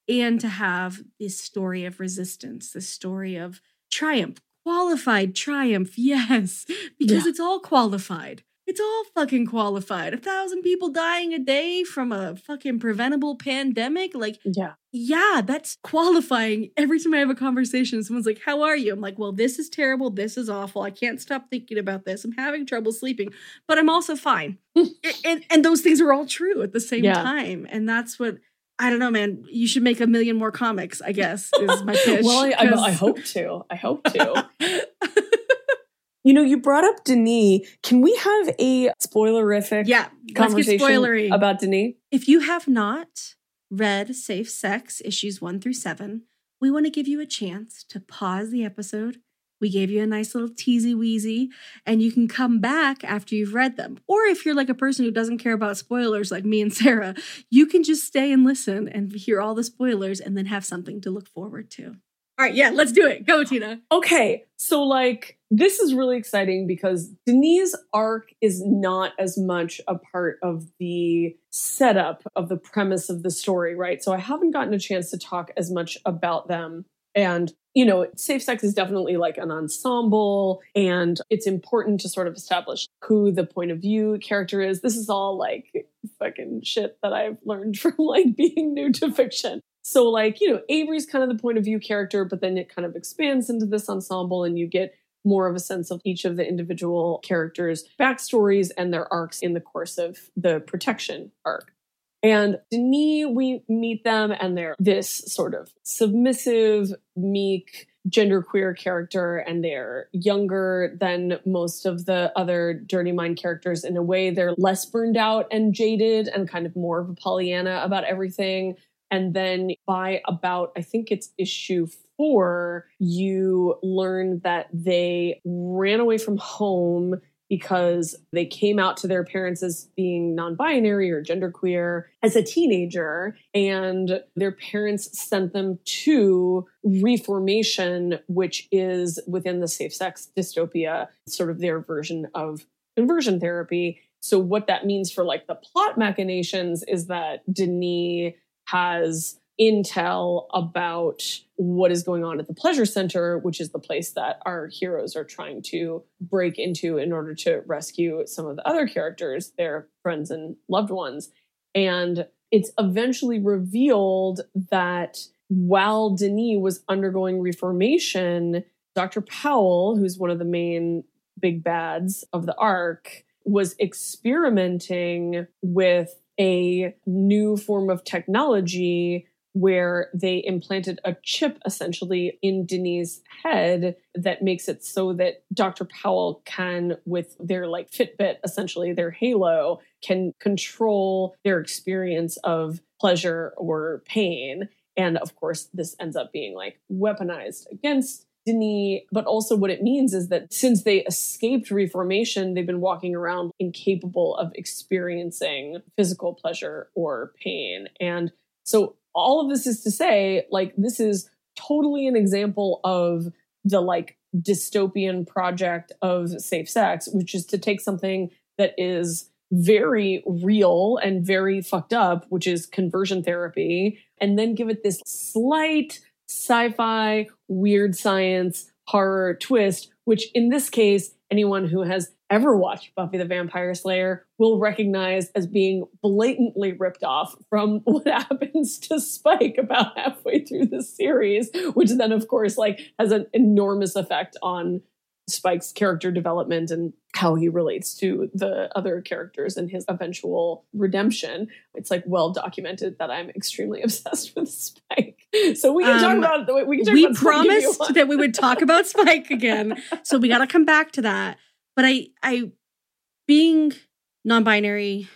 and to have this story of resistance, this story of triumph, qualified triumph, *laughs* yes, because Yeah. it's all qualified. It's all fucking qualified. A thousand people dying a day from a fucking preventable pandemic. Like, Yeah. yeah, that's qualifying. Every time I have a conversation, someone's like, How are you? I'm like, Well, this is terrible. This is awful. I can't stop thinking about this. I'm having trouble sleeping, but I'm also fine. *laughs* and, and, those things are all true at the same Yeah. time. And that's what I don't know, man. You should make a million more comics, I guess, is my *laughs* pitch. well, I, I, I hope to. I hope to. *laughs* you know, you brought up Denis. Can we have a spoilerific yeah, conversation spoilery. about Denis? If you have not read Safe Sex issues one through seven, we want to give you a chance to pause the episode. We gave you a nice little teasy weasy, and you can come back after you've read them. Or if you're like a person who doesn't care about spoilers like me and Sarah, you can just stay and listen and hear all the spoilers and then have something to look forward to. All right, yeah, let's do it. Go, Tina. Okay, so like this is really exciting because Denise's arc is not as much a part of the setup of the premise of the story, right? So I haven't gotten a chance to talk as much about them. And, you know, safe sex is definitely like an ensemble, and it's important to sort of establish who the point of view character is. This is all like fucking shit that I've learned *laughs* from like being new to fiction. So, like, you know, Avery's kind of the point of view character, but then it kind of expands into this ensemble, and you get more of a sense of each of the individual characters' backstories and their arcs in the course of the protection arc. And Denis, we meet them, and they're this sort of submissive, meek, genderqueer character, and they're younger than most of the other Dirty Mind characters in a way. They're less burned out and jaded and kind of more of a Pollyanna about everything. And then by about, I think it's issue four, you learn that they ran away from home because they came out to their parents as being non binary or genderqueer as a teenager, and their parents sent them to Reformation, which is within the safe sex dystopia, sort of their version of conversion therapy. So, what that means for like the plot machinations is that Denis has intel about what is going on at the pleasure center, which is the place that our heroes are trying to break into in order to rescue some of the other characters, their friends and loved ones. And it's eventually revealed that while Denis was undergoing reformation, Dr. Powell, who's one of the main big bads of the arc, was experimenting with a new form of technology where they implanted a chip essentially in Denis' head that makes it so that Dr. Powell can, with their like Fitbit, essentially their halo, can control their experience of pleasure or pain. And of course, this ends up being like weaponized against Denis, but also what it means is that since they escaped reformation, they've been walking around incapable of experiencing physical pleasure or pain. And so all of this is to say, like, this is totally an example of the like dystopian project of safe sex, which is to take something that is very real and very fucked up, which is conversion therapy, and then give it this slight sci fi, weird science, horror twist, which in this case, anyone who has ever watched Buffy the Vampire Slayer will recognize as being blatantly ripped off from *laughs* what happens to Spike about halfway through the series, which then, of course, like has an enormous effect on Spike's character development and how he relates to the other characters and his eventual redemption. It's like well documented that I'm extremely *laughs* obsessed with Spike. So we can Um, talk about we can talk we promised that we would talk about Spike again. *laughs* So we got to come back to that. But I, I, being non-binary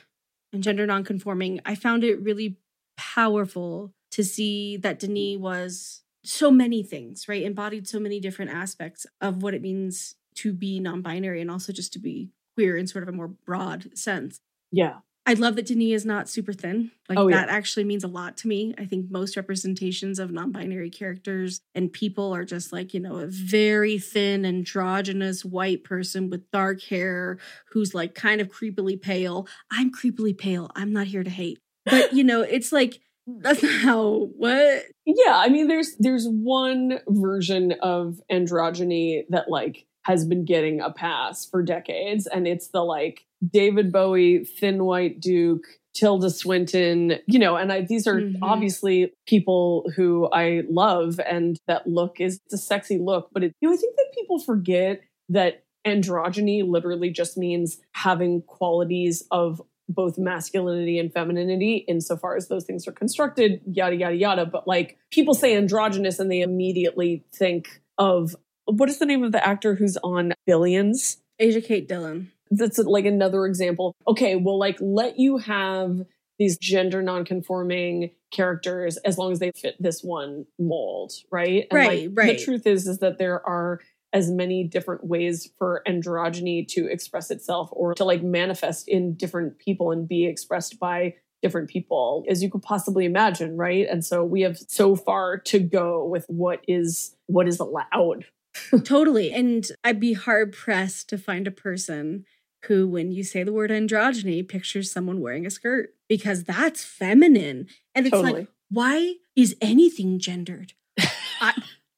and gender non-conforming, I found it really powerful to see that Denis was so many things, right? Embodied so many different aspects of what it means to be non-binary and also just to be queer in sort of a more broad sense. Yeah. I love that Denis is not super thin. Like Oh, yeah. that actually means a lot to me. I think most representations of non-binary characters and people are just like, you know, a very thin androgynous white person with dark hair who's like kind of creepily pale. I'm creepily pale. I'm not here to hate. But, you know, it's like that's not how what Yeah, I mean there's there's one version of androgyny that like has been getting a pass for decades and it's the like David Bowie thin white duke Tilda Swinton, you know, and I, these are Mhm. obviously people who I love, and that look is it's a sexy look. But it, you know, I think that people forget that androgyny literally just means having qualities of both masculinity and femininity insofar as those things are constructed, yada, yada, yada. But like people say androgynous and they immediately think of what is the name of the actor who's on Billions? Asia Kate Dillon. That's like another example. Okay, well, like let you have these gender non-conforming characters as long as they fit this one mold, right? Right, like, right. The truth is, is that there are as many different ways for androgyny to express itself or to like manifest in different people and be expressed by different people as you could possibly imagine right and so we have so far to go with what is what is allowed *laughs* totally. And I'd be hard pressed to find a person who, when you say the word androgyny, pictures someone wearing a skirt because that's feminine. And it's Totally. like, why is anything gendered? *laughs* I,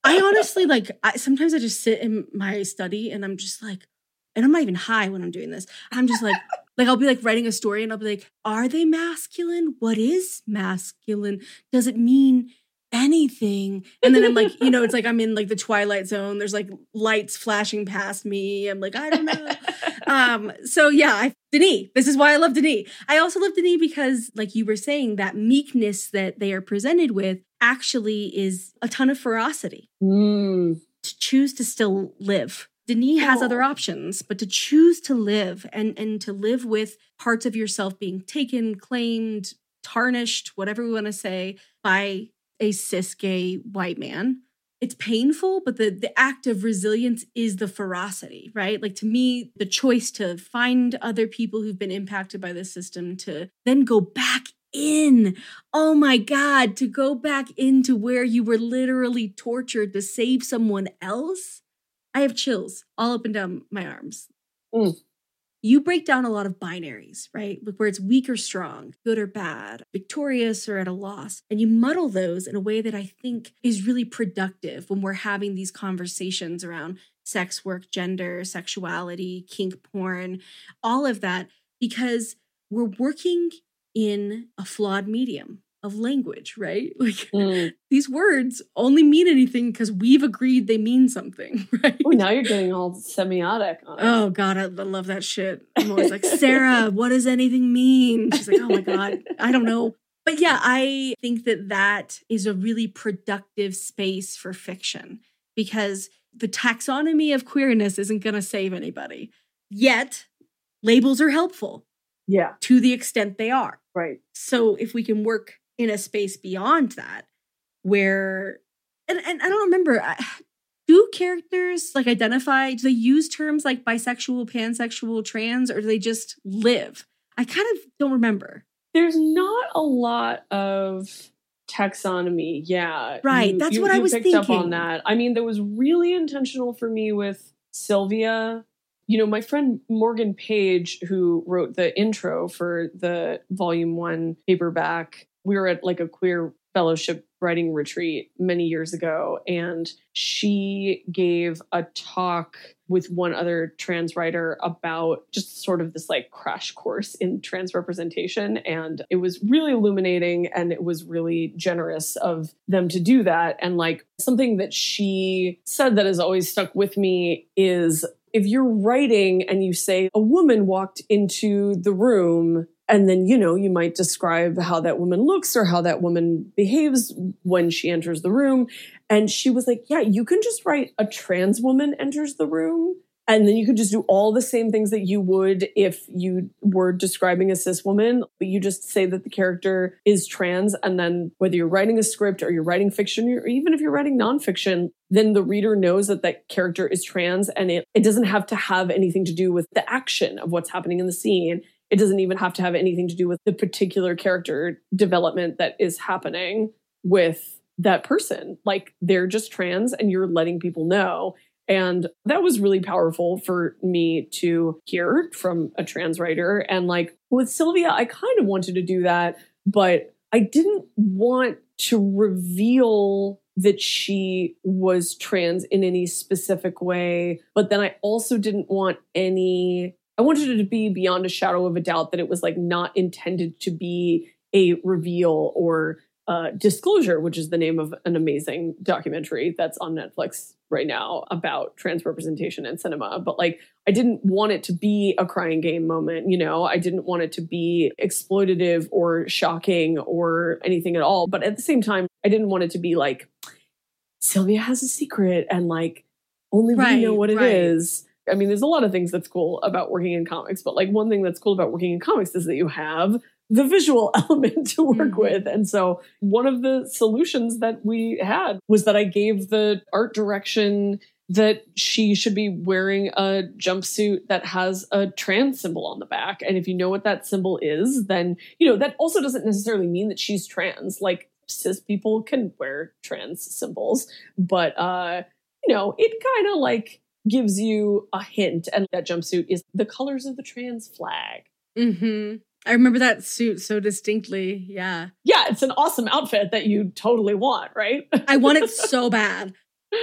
I honestly like, I, sometimes I just sit in my study and I'm just like, and I'm not even high when I'm doing this. I'm just like, *laughs* like I'll be like writing a story and I'll be like, are they masculine? What is masculine? Does it mean anything? And then I'm like, you know, it's like I'm in like the twilight zone. There's like lights flashing past me. I'm like, I don't know. *laughs* um, so yeah, I, Denis. This is why I love Denis. I also love Denis because, like you were saying, that meekness that they are presented with actually is a ton of ferocity Mm, to choose to still live. Denis has Oh. other options, but to choose to live and and to live with parts of yourself being taken, claimed, tarnished, whatever we want to say, by a cis gay white man. It's painful, but the the act of resilience is the ferocity, right? Like to me, the choice to find other people who've been impacted by the system to then go back in. Oh my God, to go back into where you were literally tortured to save someone else. I have chills all up and down my arms. Mm. You break down a lot of binaries, right? Like where it's weak or strong, good or bad, victorious or at a loss. And you muddle those in a way that I think is really productive when we're having these conversations around sex work, gender, sexuality, kink porn, all of that, because we're working in a flawed medium of language, right? *laughs* Like mm. these words only mean anything because we've agreed they mean something, *laughs* right? Oh, now you're getting all semiotic on it. Oh God, I, I love that shit. I'm always like, *laughs* Sarah, what does anything mean? She's like, oh my God, I don't know. But yeah, I think that that is a really productive space for fiction because the taxonomy of queerness isn't going to save anybody. Yet, labels are helpful yeah, to the extent they are. Right. So if we can work in a space beyond that, where and, and I don't remember, I- do characters like identify? Do they use terms like bisexual, pansexual, trans, or do they just live? I kind of don't remember. There's not a lot of taxonomy. Yeah, Right, that's what I was picked up thinking. on that. I mean, that was really intentional for me with Sylvia you know, my friend Morgan Page, who wrote the intro for the volume one paperback, we were at like a queer fellowship writing retreat many years ago and she gave a talk with one other trans writer about just sort of this like crash course in trans representation and it was really illuminating and it was really generous of them to do that and like something that she said that has always stuck with me is if you're writing and you say a woman walked into the room and then you know you might describe how that woman looks or how that woman behaves when she enters the room. And she was like yeah you can just write a trans woman enters the room and then you could just do all the same things that you would if you were describing a cis woman but you just say that the character is trans and then whether you're writing a script or you're writing fiction or even if you're writing nonfiction then the reader knows that that character is trans and it, it doesn't have to have anything to do with the action of what's happening in the scene it doesn't even have to have anything to do with the particular character development that is happening with that person. Like they're just trans and you're letting people know. And that was really powerful for me to hear from a trans writer. And like with Sylvia, I kind of wanted to do that, but I didn't want to reveal that she was trans in any specific way. But then I also didn't want any I wanted it to be beyond a shadow of a doubt that it was like not intended to be a reveal or uh, disclosure, which is the name of an amazing documentary that's on Netflix right now about trans representation in cinema. But like, I didn't want it to be a crying game moment, you know, I didn't want it to be exploitative or shocking or anything at all. But at the same time, I didn't want it to be like, Sylvia has a secret and like, only right, we know what it right. is. I mean, there's a lot of things that's cool about working in comics, but like one thing that's cool about working in comics is that you have the visual *laughs* element to work mm-hmm. with. And so one of the solutions that we had was that I gave the art direction that she should be wearing a jumpsuit that has a trans symbol on the back. And if you know what that symbol is, then, you know, that also doesn't necessarily mean that she's trans. Like cis people can wear trans symbols, but, uh, you know, it kind of like gives you a hint. And that jumpsuit is the colors of the trans flag. Mm-hmm. I remember that suit so distinctly. Yeah. Yeah, it's an awesome outfit that you totally want, right? I want it *laughs* so bad.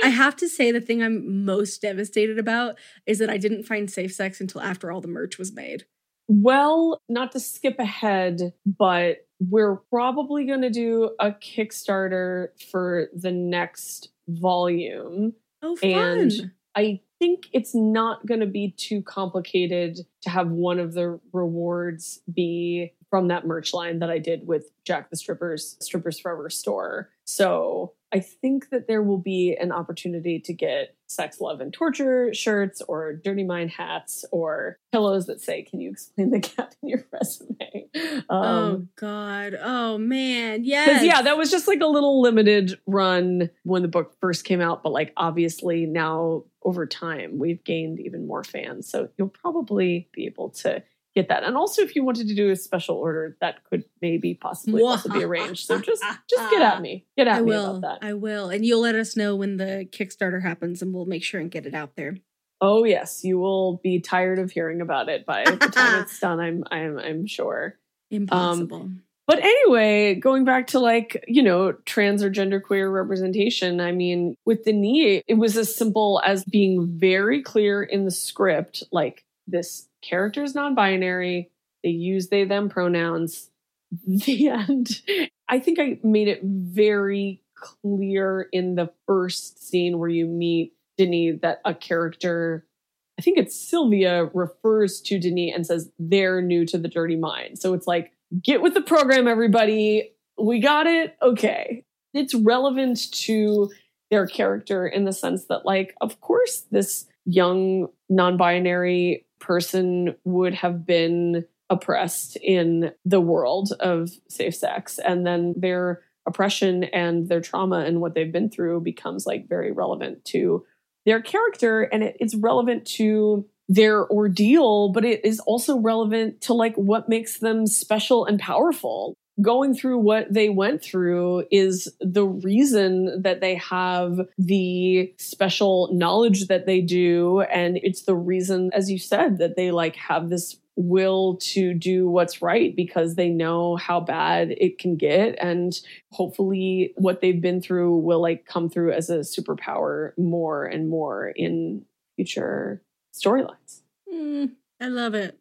I have to say the thing I'm most devastated about is that I didn't find safe sex until after all the merch was made. Well, not to skip ahead, but we're probably going to do a Kickstarter for the next volume. Oh, fun. And I think it's not going to be too complicated to have one of the rewards be from that merch line that I did with Jacq the Strippers, Strippers Forever store. So I think that there will be an opportunity to get sex, love, and torture shirts or dirty mind hats or pillows that say, Can you explain the gap in your *laughs* resume? Um, oh, God. Oh, man. Yes. Yeah, that was just like a little limited run when the book first came out. But like, obviously, now over time, we've gained even more fans. So you'll probably be able to get that. And also, if you wanted to do a special order, that could maybe possibly also be arranged. So just *laughs* just get at me. Get at I me will. about that. I will. And you'll let us know when the Kickstarter happens and we'll make sure and get it out there. Oh yes, you will be tired of hearing about it by the time *laughs* it's done. I'm I'm I'm sure. Impossible. Um, but anyway, going back to like, you know, trans or genderqueer representation, I mean, with Denis, it was as simple as being very clear in the script, like this character is non-binary. They use they them pronouns. *laughs* The end. I think I made it very clear in the first scene where you meet Denis that a character, I think it's Sylvia, refers to Denis and says they're new to the dirty mind. So it's like, get with the program, everybody. We got it. Okay. It's relevant to their character in the sense that, like, of course, this young non binary person would have been oppressed in the world of safe sex. And then their oppression and their trauma and what they've been through becomes like very relevant to their character. And it, it's relevant to their ordeal but it is also relevant to like what makes them special and powerful going through what they went through is the reason that they have the special knowledge that they do. And it's the reason, as you said, that they like have this will to do what's right because they know how bad it can get and hopefully what they've been through will like come through as a superpower more and more in future storylines Mm, I love it.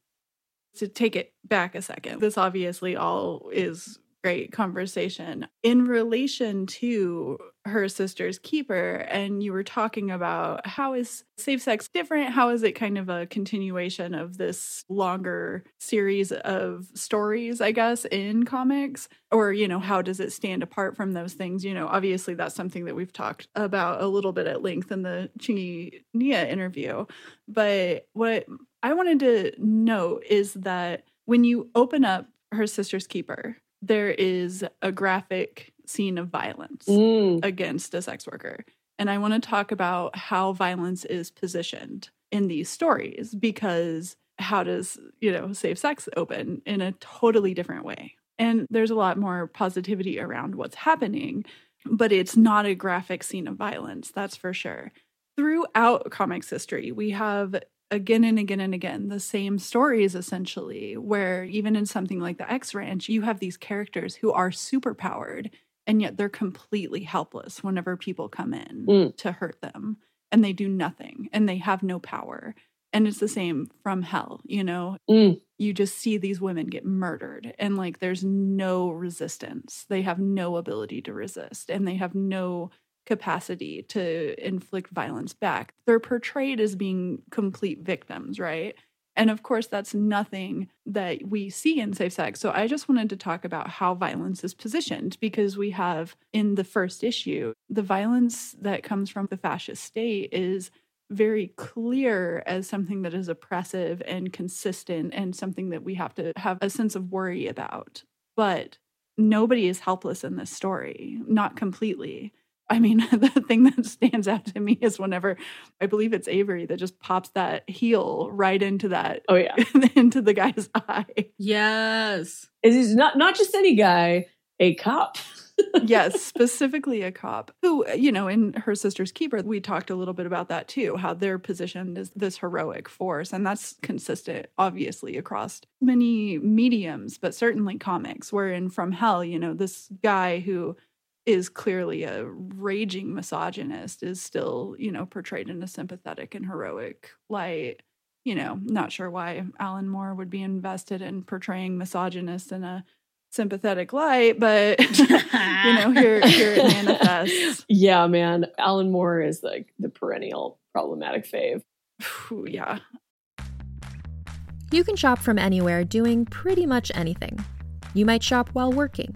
to take it back a second, this obviously all is great conversation in relation to her sister's keeper. And you were talking about how is safe sex different? How is it kind of a continuation of this longer series of stories, I guess, in comics? Or, you know, how does it stand apart from those things? You know, obviously that's something that we've talked about a little bit at length in the Chingy Nia interview. But what I wanted to note is that when you open up her sister's keeper, there is a graphic scene of violence Mm. against a sex worker. And I want to talk about how violence is positioned in these stories because how does, you know, safe sex open in a totally different way? And there's a lot more positivity around what's happening, but it's not a graphic scene of violence, that's for sure. Throughout comics history, we have again and again and again the same stories essentially where even in something like the X Ranch you have these characters who are super powered and yet they're completely helpless whenever people come in Mm. to hurt them and they do nothing and they have no power and it's the same from hell you know Mm. you just see these women get murdered and like there's no resistance they have no ability to resist and they have no capacity to inflict violence back they're portrayed as being complete victims right and of course that's nothing that we see in safe sex so i just wanted to talk about how violence is positioned because we have in the first issue the violence that comes from the fascist state is very clear as something that is oppressive and consistent and something that we have to have a sense of worry about. But nobody is helpless in this story, not completely. I mean, *laughs* the thing that stands out to me is whenever I believe it's Avery that just pops that heel right into that oh yeah *laughs* into the guy's eye. Yes. it is not not just any guy a cop *laughs* yes, specifically a cop who, you know, in her sister's keeper, we talked a little bit about that too, how they're positioned as this heroic force. And that's consistent, obviously, across many mediums, but certainly comics, wherein From Hell, you know, this guy who is clearly a raging misogynist is still, you know, portrayed in a sympathetic and heroic light. You know, not sure why Alan Moore would be invested in portraying misogynists in a sympathetic light, but *laughs* you know, here here it manifests. *laughs* yeah man alan moore is like the perennial problematic fave Phew, yeah. You can shop from anywhere doing pretty much anything. You might shop while working,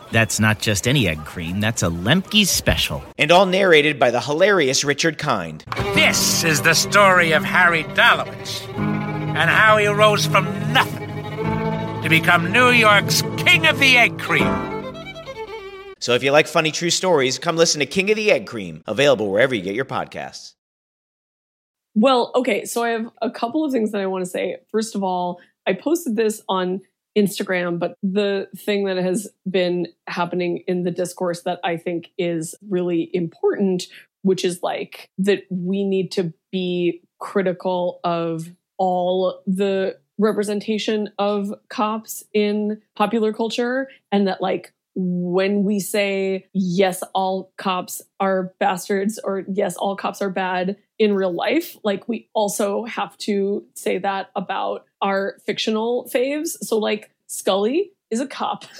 That's not just any egg cream, that's a Lemke's special. and all narrated by the hilarious Richard Kind. This is the story of Harry Dalowitz. and how he rose from nothing to become New York's King of the Egg Cream. So if you like funny true stories, come listen to King of the Egg Cream, available wherever you get your podcasts. Well, okay, so I have a couple of things that I want to say. First of all, I posted this on Instagram, but the thing that has been happening in the discourse that I think is really important, which is like that we need to be critical of all the representation of cops in popular culture and that like when we say yes all cops are bastards or yes all cops are bad in real life like we also have to say that about our fictional faves. So like scully is a cop. *laughs*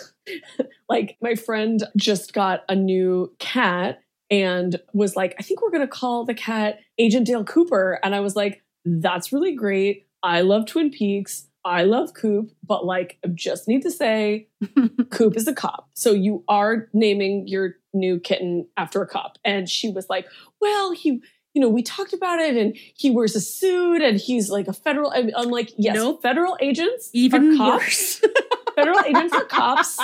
Like my friend just got a new cat and was like i think we're going to call the cat agent dale cooper. And i was like that's really great. I love twin peaks. I love Coop, but like, I just need to say, *laughs* Coop is a cop. So you are naming your new kitten after a cop. And she was like, well, he, you know, we talked about it and he wears a suit and he's like a federal. I'm, I'm like, yes, Nope. federal agents, Even are cops. *laughs* federal agents are cops.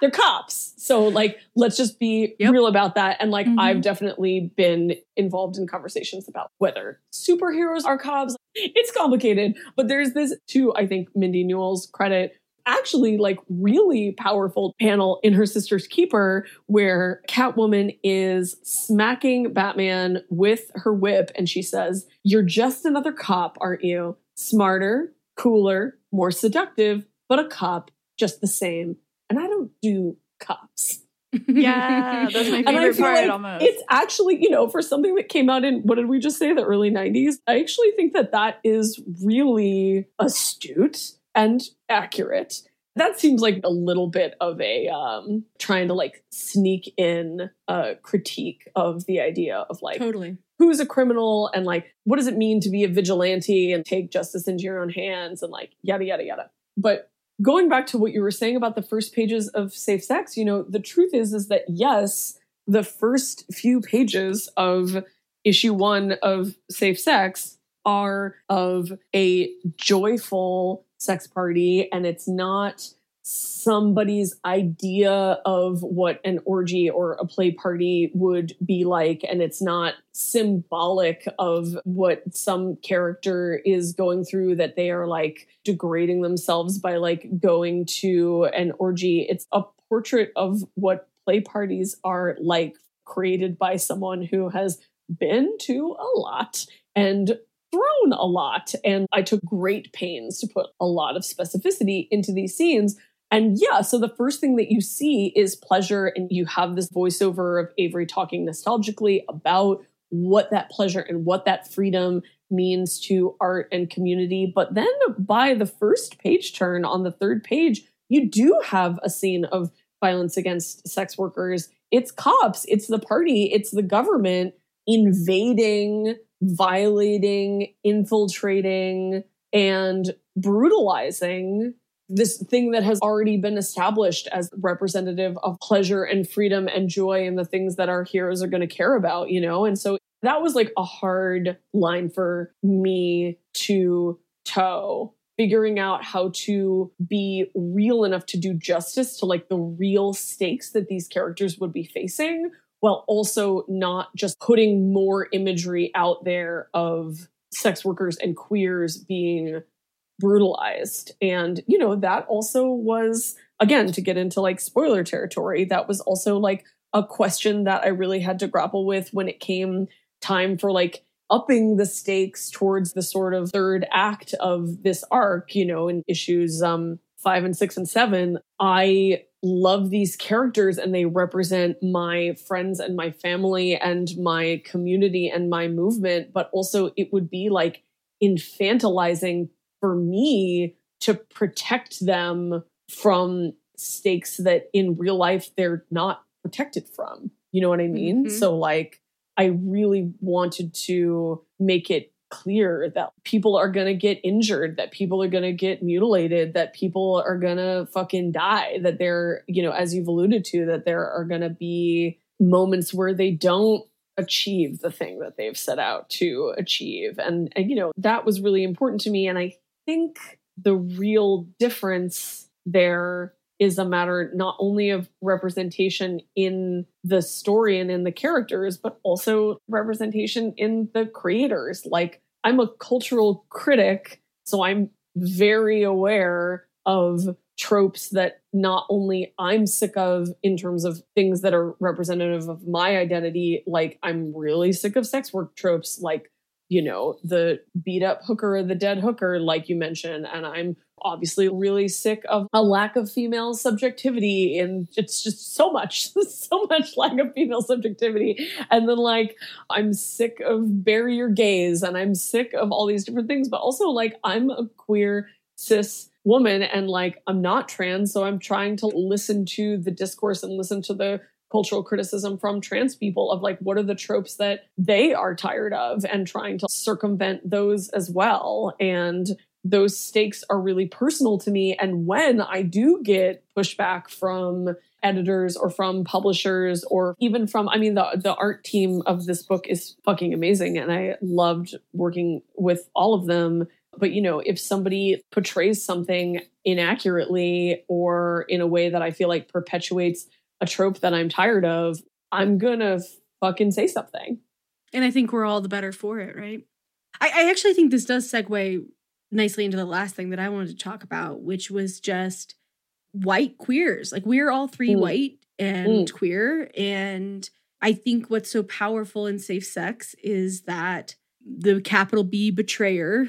They're cops. So like, let's just be Yep. real about that. And like, Mhm. I've definitely been involved in conversations about whether superheroes are cops. It's complicated, but there's this to, I think, Mindy Newell's credit, actually like really powerful panel in her sister's keeper where Catwoman is smacking Batman with her whip and she says, You're just another cop, aren't you? Smarter, cooler, more seductive, but a cop just the same. And I don't do cops. *laughs* Yeah, that's my *laughs* favorite part like almost. It's actually, you know, for something that came out in, what did we just say, the early 90s? I actually think that that is really astute and accurate. That seems like a little bit of a um, trying to like sneak in a critique of the idea of like totally. who's a criminal and like what does it mean to be a vigilante and take justice into your own hands and like yada yada yada. But going back to what you were saying about the first pages of safe sex, you know, the truth is is that yes, the first few pages of issue 1 of safe sex are of a joyful sex party and it's not somebody's idea of what an orgy or a play party would be like and it's not symbolic of what some character is going through that they are like degrading themselves by like going to an orgy. It's a portrait of what play parties are like created by someone who has been to a lot and thrown a lot and i took great pains to put a lot of specificity into these scenes and yeah, so the first thing that you see is pleasure, and you have this voiceover of Avery talking nostalgically about what that pleasure and what that freedom means to art and community. But then by the first page turn on the third page, you do have a scene of violence against sex workers. It's cops, it's the party, it's the government invading, violating, infiltrating, and brutalizing this thing that has already been established as representative of pleasure and freedom and joy and the things that our heroes are going to care about, you know? And so that was like a hard line for me to toe figuring out how to be real enough to do justice to like the real stakes that these characters would be facing while also not just putting more imagery out there of sex workers and queers being brutalized. And, you know, that also was, again, to get into like spoiler territory, that was also like a question that I really had to grapple with when it came time for like upping the stakes towards the sort of third act of this arc, you know, in issues um five and six and seven. I love these characters and they represent my friends and my family and my community and my movement, but also it would be like infantilizing for me to protect them from stakes that in real life they're not protected from. You know what I mean? Mhm. So, like, I really wanted to make it clear that people are going to get injured, that people are going to get mutilated, that people are going to fucking die, that there, you know, as you've alluded to, that there are going to be moments where they don't achieve the thing that they've set out to achieve. And, and, you know, that was really important to me. And I think the real difference there is a matter not only of representation in the story and in the characters, but also representation in the creators. Like, I'm a cultural critic, so I'm very aware of tropes that not only I'm sick of in terms of things that are representative of my identity, like I'm really sick of sex work tropes, like, you know, the beat up hooker or the dead hooker, like you mentioned. And I'm obviously really sick of a lack of female subjectivity and it's just so much *laughs* so much lack of female subjectivity and then like i'm sick of barrier gaze and i'm sick of all these different things but also like i'm a queer cis woman and like I'm not trans, so I'm trying to listen to the discourse and listen to the cultural criticism from trans people of like what are the tropes that they are tired of and trying to circumvent those as well. And those stakes are really personal to me. And when I do get pushback from editors or from publishers or even from I mean the the art team of this book is fucking amazing and I loved working with all of them. But you know if somebody portrays something inaccurately or in a way that i feel like perpetuates a trope that i'm tired of i'm gonna fucking say something. And i think we're all the better for it right? I, I actually think this does segue nicely into the last thing that i wanted to talk about which was just white queers like we're all three mm. white and mm. queer and i think what's so powerful in safe sex is that the capital B betrayer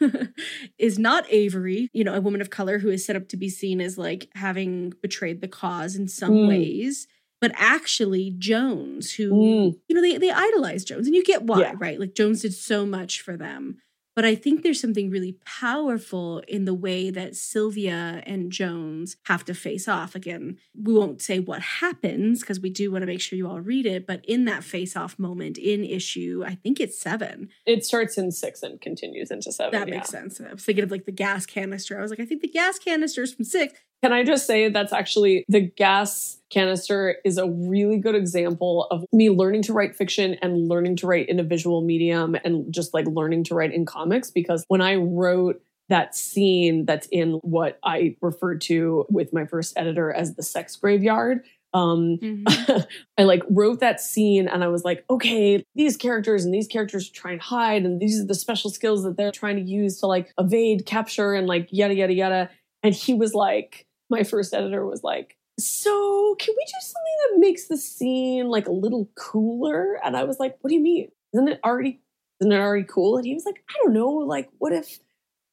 *laughs* is not Avery, you know, a woman of color who is set up to be seen as like having betrayed the cause in some mm. ways, but actually Jones, who, mm. you know, they, they idolize Jones and you get why, yeah. right? Like Jones did so much for them. But I think there's something really powerful in the way that Sylvia and Jones have to face off. Again, we won't say what happens because we do want to make sure you all read it. But in that face off moment in issue, I think it's seven. It starts in six and continues into seven. That makes sense. I was thinking of like the gas canister. I was like, I think the gas canister is from six. Can I just say that's actually the gas canister is a really good example of me learning to write fiction and learning to write in a visual medium and just like learning to write in comics because when I wrote that scene that's in what I referred to with my first editor as the sex graveyard. Um, mm-hmm. *laughs* I like wrote that scene and I was like, okay, these characters and these characters try and hide, and these are the special skills that they're trying to use to like evade capture and like yada yada yada. And he was like, my first editor was like, so can we do something that makes the scene like a little cooler? And I was like, what do you mean? Isn't it already isn't it already cool? And he was like, I don't know, like what if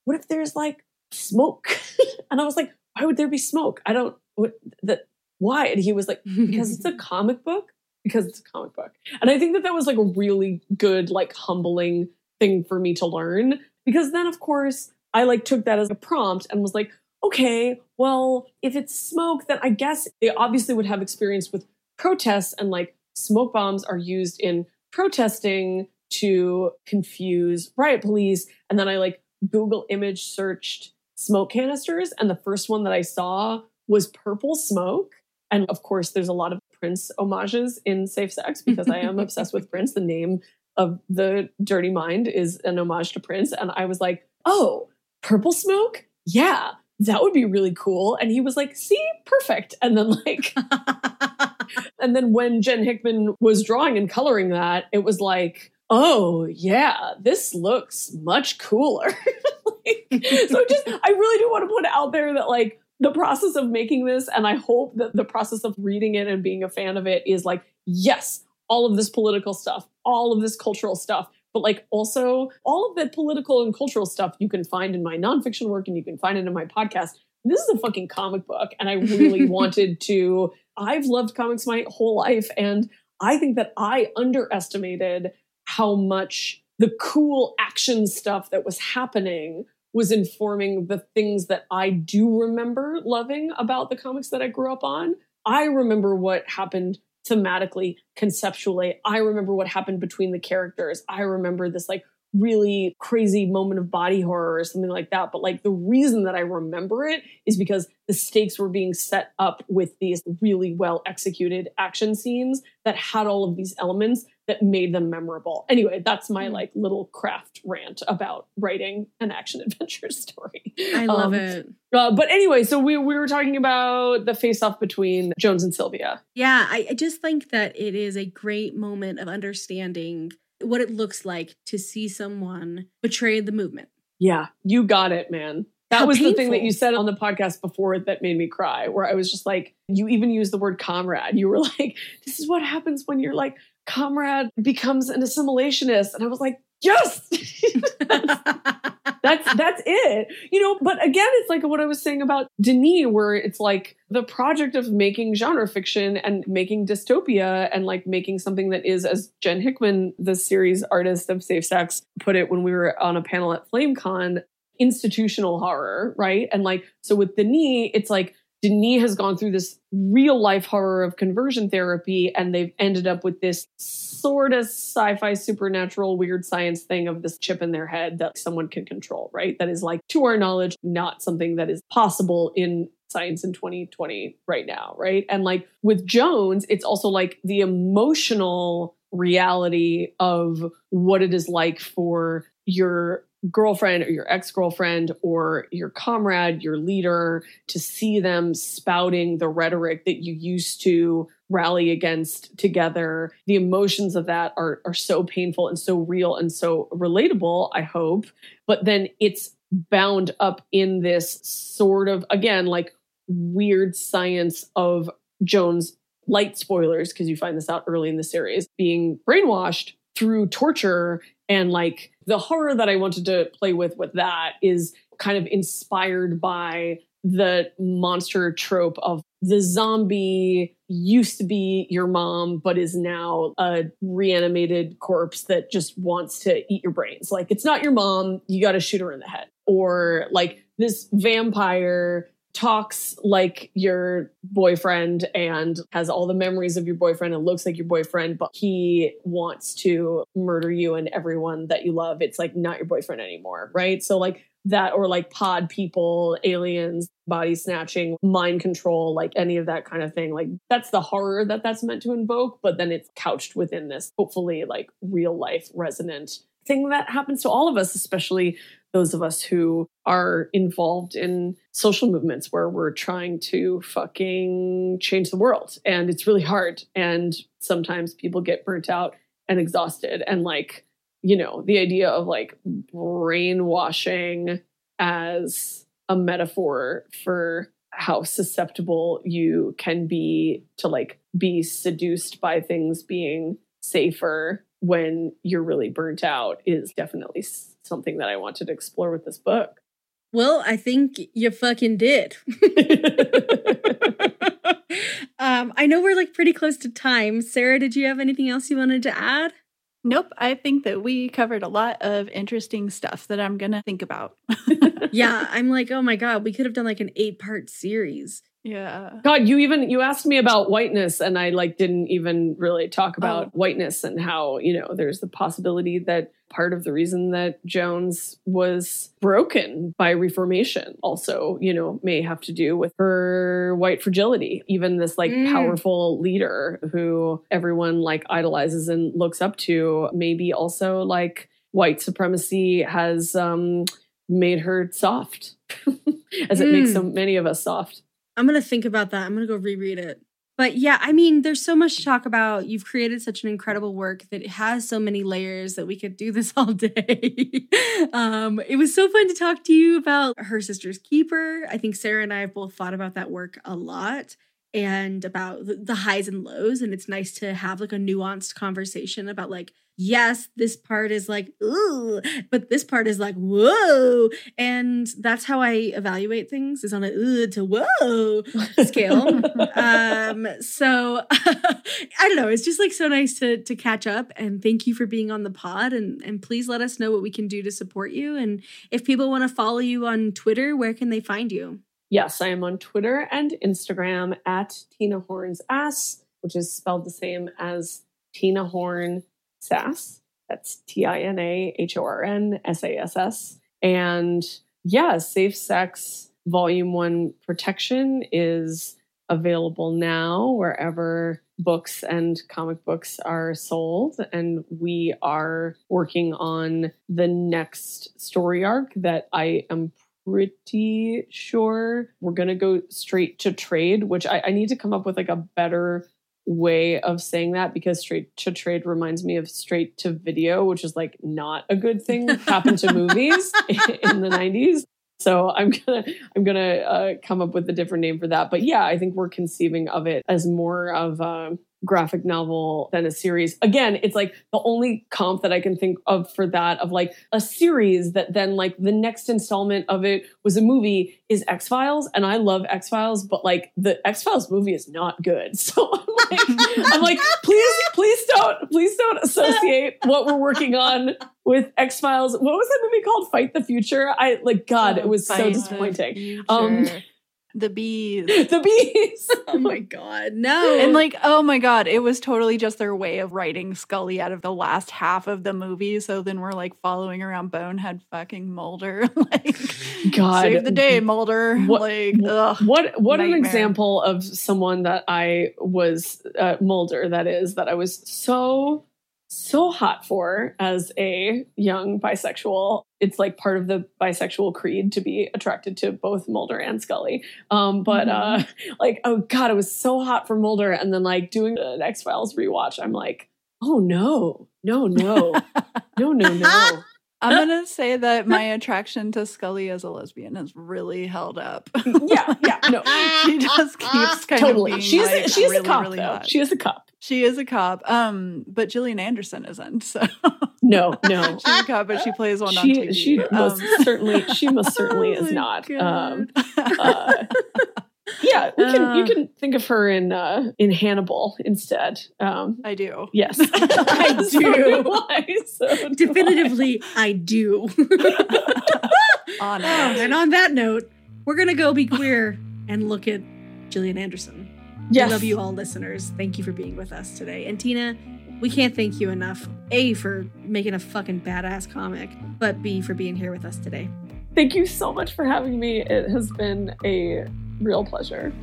what if there's like smoke? *laughs* and I was like, why would there be smoke? I don't what that why? And he was like, because it's a *laughs* comic book. Because it's a comic book. And I think that that was like a really good, like humbling thing for me to learn. Because then, of course, I like took that as a prompt and was like, okay, well, if it's smoke, then I guess they obviously would have experience with protests and like smoke bombs are used in protesting to confuse riot police. And then I like Google image searched smoke canisters, and the first one that I saw was purple smoke. And of course, there's a lot of Prince homages in Safe Sex *laughs* because I am obsessed with Prince. The name of the Dirty Mind is an homage to Prince. And I was like, oh, purple smoke? Yeah that would be really cool. And he was like, see, perfect. And then like, *laughs* and then when Jen Hickman was drawing and coloring that, it was like, oh yeah, this looks much cooler. *laughs* like, so just, I really do want to put out there that like the process of making this, and I hope that the process of reading it and being a fan of it is like, yes, all of this political stuff, all of this cultural stuff, but like also all of the political and cultural stuff you can find in my nonfiction work and you can find it in my podcast. This is a fucking comic book. And I really *laughs* wanted to, I've loved comics my whole life. And I think that I underestimated how much the cool action stuff that was happening was informing the things that I do remember loving about the comics that I grew up on. I remember what happened thematically, conceptually. I remember what happened between the characters. I remember this like really crazy moment of body horror or something like that. But like the reason that I remember it is because the stakes were being set up with these really well executed action scenes that had all of these elements that made them memorable. Anyway, that's my Mm. like little craft rant about writing an action *laughs* adventure story. I love Um, it. Uh, but anyway, so we we were talking about the face off between Jones and Sylvia. Yeah, I, I just think that it is a great moment of understanding what it looks like to see someone betray the movement. Yeah, you got it, man. That How was the thing that you said on the podcast before that made me cry, where I was just like, you even used the word comrade. You were *laughs* like, this is what happens when you're like, comrade becomes an assimilationist. And I was like, yes, *laughs* that's that's it. You know but again it's like what i was saying about denis where it's like the project of making genre fiction and making dystopia and like making something that is as jen hickman the series artist of safe sex put it when we were on a panel at flamecon institutional horror right? And like so with denis it's like Denis has gone through this real life horror of conversion therapy, and they've ended up with this sort of sci fi supernatural weird science thing of this chip in their head that someone can control, right? That is like, to our knowledge, not something that is possible in science in 2020 right now, right? And like with Jones, it's also like the emotional reality of what it is like for your girlfriend or your ex girlfriend or your comrade, your leader, to see them spouting the rhetoric that you used to rally against together. The emotions of that are, are so painful and so real and so relatable, I hope. But then it's bound up in this sort of, again, like weird science of Jones light spoilers, because you find this out early in the series, being brainwashed through torture and like the horror that I wanted to play with with that is kind of inspired by the monster trope of the zombie used to be your mom but is now a reanimated corpse that just wants to eat your brains. Like it's not your mom you got to shoot her in the head. Or like this vampire talks like your boyfriend and has all the memories of your boyfriend and looks like your boyfriend, but he wants to murder you and everyone that you love. It's like not your boyfriend anymore, right? So, like that, or like pod people, aliens, body snatching, mind control, like any of that kind of thing. Like that's the horror that that's meant to invoke, but then it's couched within this hopefully like real life resonant thing that happens to all of us, especially those of us who are involved in social movements where we're trying to fucking change the world. And it's really hard. And sometimes people get burnt out and exhausted. And like, you know, the idea of like brainwashing as a metaphor for how susceptible you can be to like be seduced by things being safer when you're really burnt out is definitely something that I wanted to explore with this book. Well, I think you fucking did. *laughs* um, I know we're like pretty close to time. Sarah, did you have anything else you wanted to add? Nope. I think that we covered a lot of interesting stuff that I'm going to think about. *laughs* yeah, *laughs* I'm like, oh my god, we could have done like an eight part series. Yeah. God, you even you asked me about whiteness and I like didn't even really talk about Oh. whiteness and how, you know, there's the possibility that part of the reason that Jones was broken by reformation also, you know, may have to do with her white fragility. Even this like Mm. powerful leader who everyone like idolizes and looks up to, maybe also like white supremacy has um made her soft. *laughs* As it makes Mm. so many of us soft. I'm gonna think about that. I'm gonna go reread it. But yeah, I mean, there's so much to talk about. You've created such an incredible work that it has so many layers that we could do this *laughs* all day. um, it was so fun to talk to you about her sister's keeper. I think Sarah and I have both thought about that work a lot and about the highs and lows. And it's nice to have like a nuanced conversation about like, yes, this part is like, ooh, but this part is like, whoa. And that's how I evaluate things is on a ooh to whoa scale. *laughs* um, so *laughs* I don't know. It's just like so nice to to catch up and thank you for being on the pod and and please let us know what we can do to support you. And if people want to follow you on Twitter, where can they find you? Yes, I am on Twitter and Instagram at Tina Horn's Ass, which is spelled the same as Tina Horn Sass. That's T I N A H O R N S A S S. And yeah, Safe Sex Volume 1 protection is available now wherever books and comic books are sold, and we are working on the next story arc that I am pretty sure we're going to go straight to trade, which I, I need to come up with like a better way of saying that because straight to trade reminds me of straight to video, which is like not a good thing *laughs* happened to movies *laughs* in the 90s. So I'm gonna I'm gonna uh, come up with a different name for that. But yeah, I think we're conceiving of it as more of a graphic novel than a series. Again, it's like the only comp that I can think of for that of like a series that then like the next installment of it was a movie is X Files, and I love X Files, but like the X Files movie is not good. *laughs* So I'm *laughs* I'm like, please, please don't, please don't associate what we're working on with X Files. What was that movie called? Fight the Future. I like God, it was so disappointing. Um, The bees. *laughs* the bees. *laughs* Oh my god, no! And like, oh my god, it was totally just their way of writing Scully out of the last half of the movie. So then we're like following around Bonehead fucking Mulder. *laughs* like, God, save the day, Mulder. What- like, ugh, what what an example of someone that I was uh, Mulder that is that I was so so hot for as a young bisexual. It's like part of the bisexual creed to be attracted to both Mulder and Scully. Um, but uh, *laughs* like, oh god, it was so hot for Mulder, and then like doing an X Files rewatch, I'm like, oh no, no, no, no, *laughs* no, no. I'm *laughs* gonna say that my attraction to Scully as a lesbian has really held up. yeah, yeah, no, she just keeps kind totally. She's like, she's really, a cop really though. hot. She is a cop. She is a cop. Um, but Gillian Anderson isn't. So No, *laughs* no. she's a cop, but she plays one on she TV. she most Um, certainly she most *laughs* certainly oh is my not. Um, uh, yeah, we can you Uh. can think of her in uh, in Hannibal instead. Um, I do. yes, *laughs* I So do. do I, so do I. I do. On it. and on that note, we're gonna go be queer and look at Gillian Anderson. Yes. We love you all, listeners. Thank you for being with us today. And Tina, we can't thank you enough. A for making a fucking badass comic, but B for being here with us today. Thank you so much for having me. It has been a real pleasure.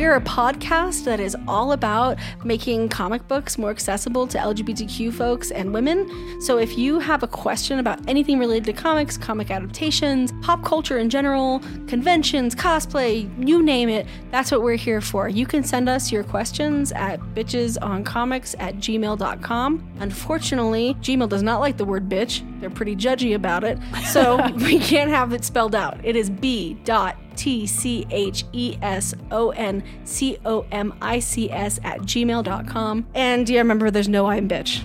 We're a podcast that is all about making comic books more accessible to LGBTQ folks and women. So if you have a question about anything related to comics, comic adaptations, pop culture in general, conventions, cosplay, you name it, that's what we're here for. You can send us your questions at bitchesoncomics at gmail.com. Unfortunately, Gmail does not like the word bitch. They're pretty judgy about it. So *laughs* we can't have it spelled out. It is B dot T C H E S O N C O M I C S at gmail.com. And yeah, remember, there's no I'm bitch.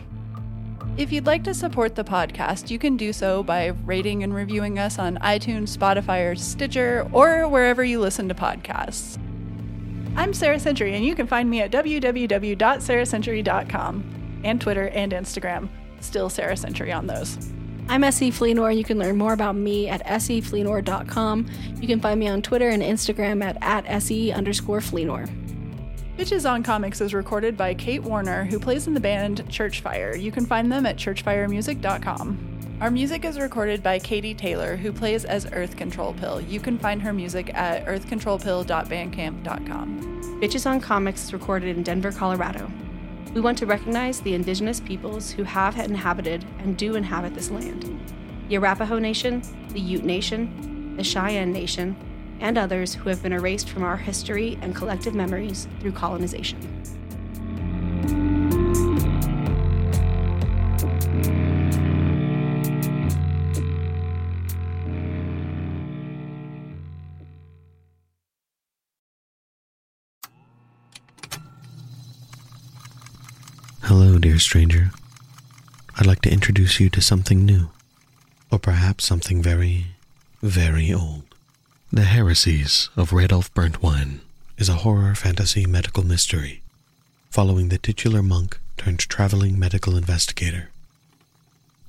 If you'd like to support the podcast, you can do so by rating and reviewing us on iTunes, Spotify, or Stitcher, or wherever you listen to podcasts. I'm Sarah Century, and you can find me at www.sarahcentury.com and Twitter and Instagram. Still Sarah Century on those. I'm SE Fleenor. You can learn more about me at sefleenor.com. You can find me on Twitter and Instagram at, at se underscore Fleenor. Bitches on Comics is recorded by Kate Warner, who plays in the band Churchfire. You can find them at churchfiremusic.com. Our music is recorded by Katie Taylor, who plays as Earth Control Pill. You can find her music at earthcontrolpill.bandcamp.com. Bitches on Comics is recorded in Denver, Colorado. We want to recognize the indigenous peoples who have inhabited and do inhabit this land the Arapaho Nation, the Ute Nation, the Cheyenne Nation, and others who have been erased from our history and collective memories through colonization. Hello, dear stranger. I'd like to introduce you to something new, or perhaps something very, very old. The Heresies of Radolf Burntwine is a horror fantasy medical mystery following the titular monk turned traveling medical investigator.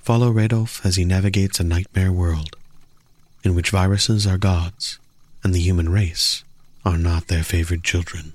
Follow Radolf as he navigates a nightmare world in which viruses are gods and the human race are not their favored children.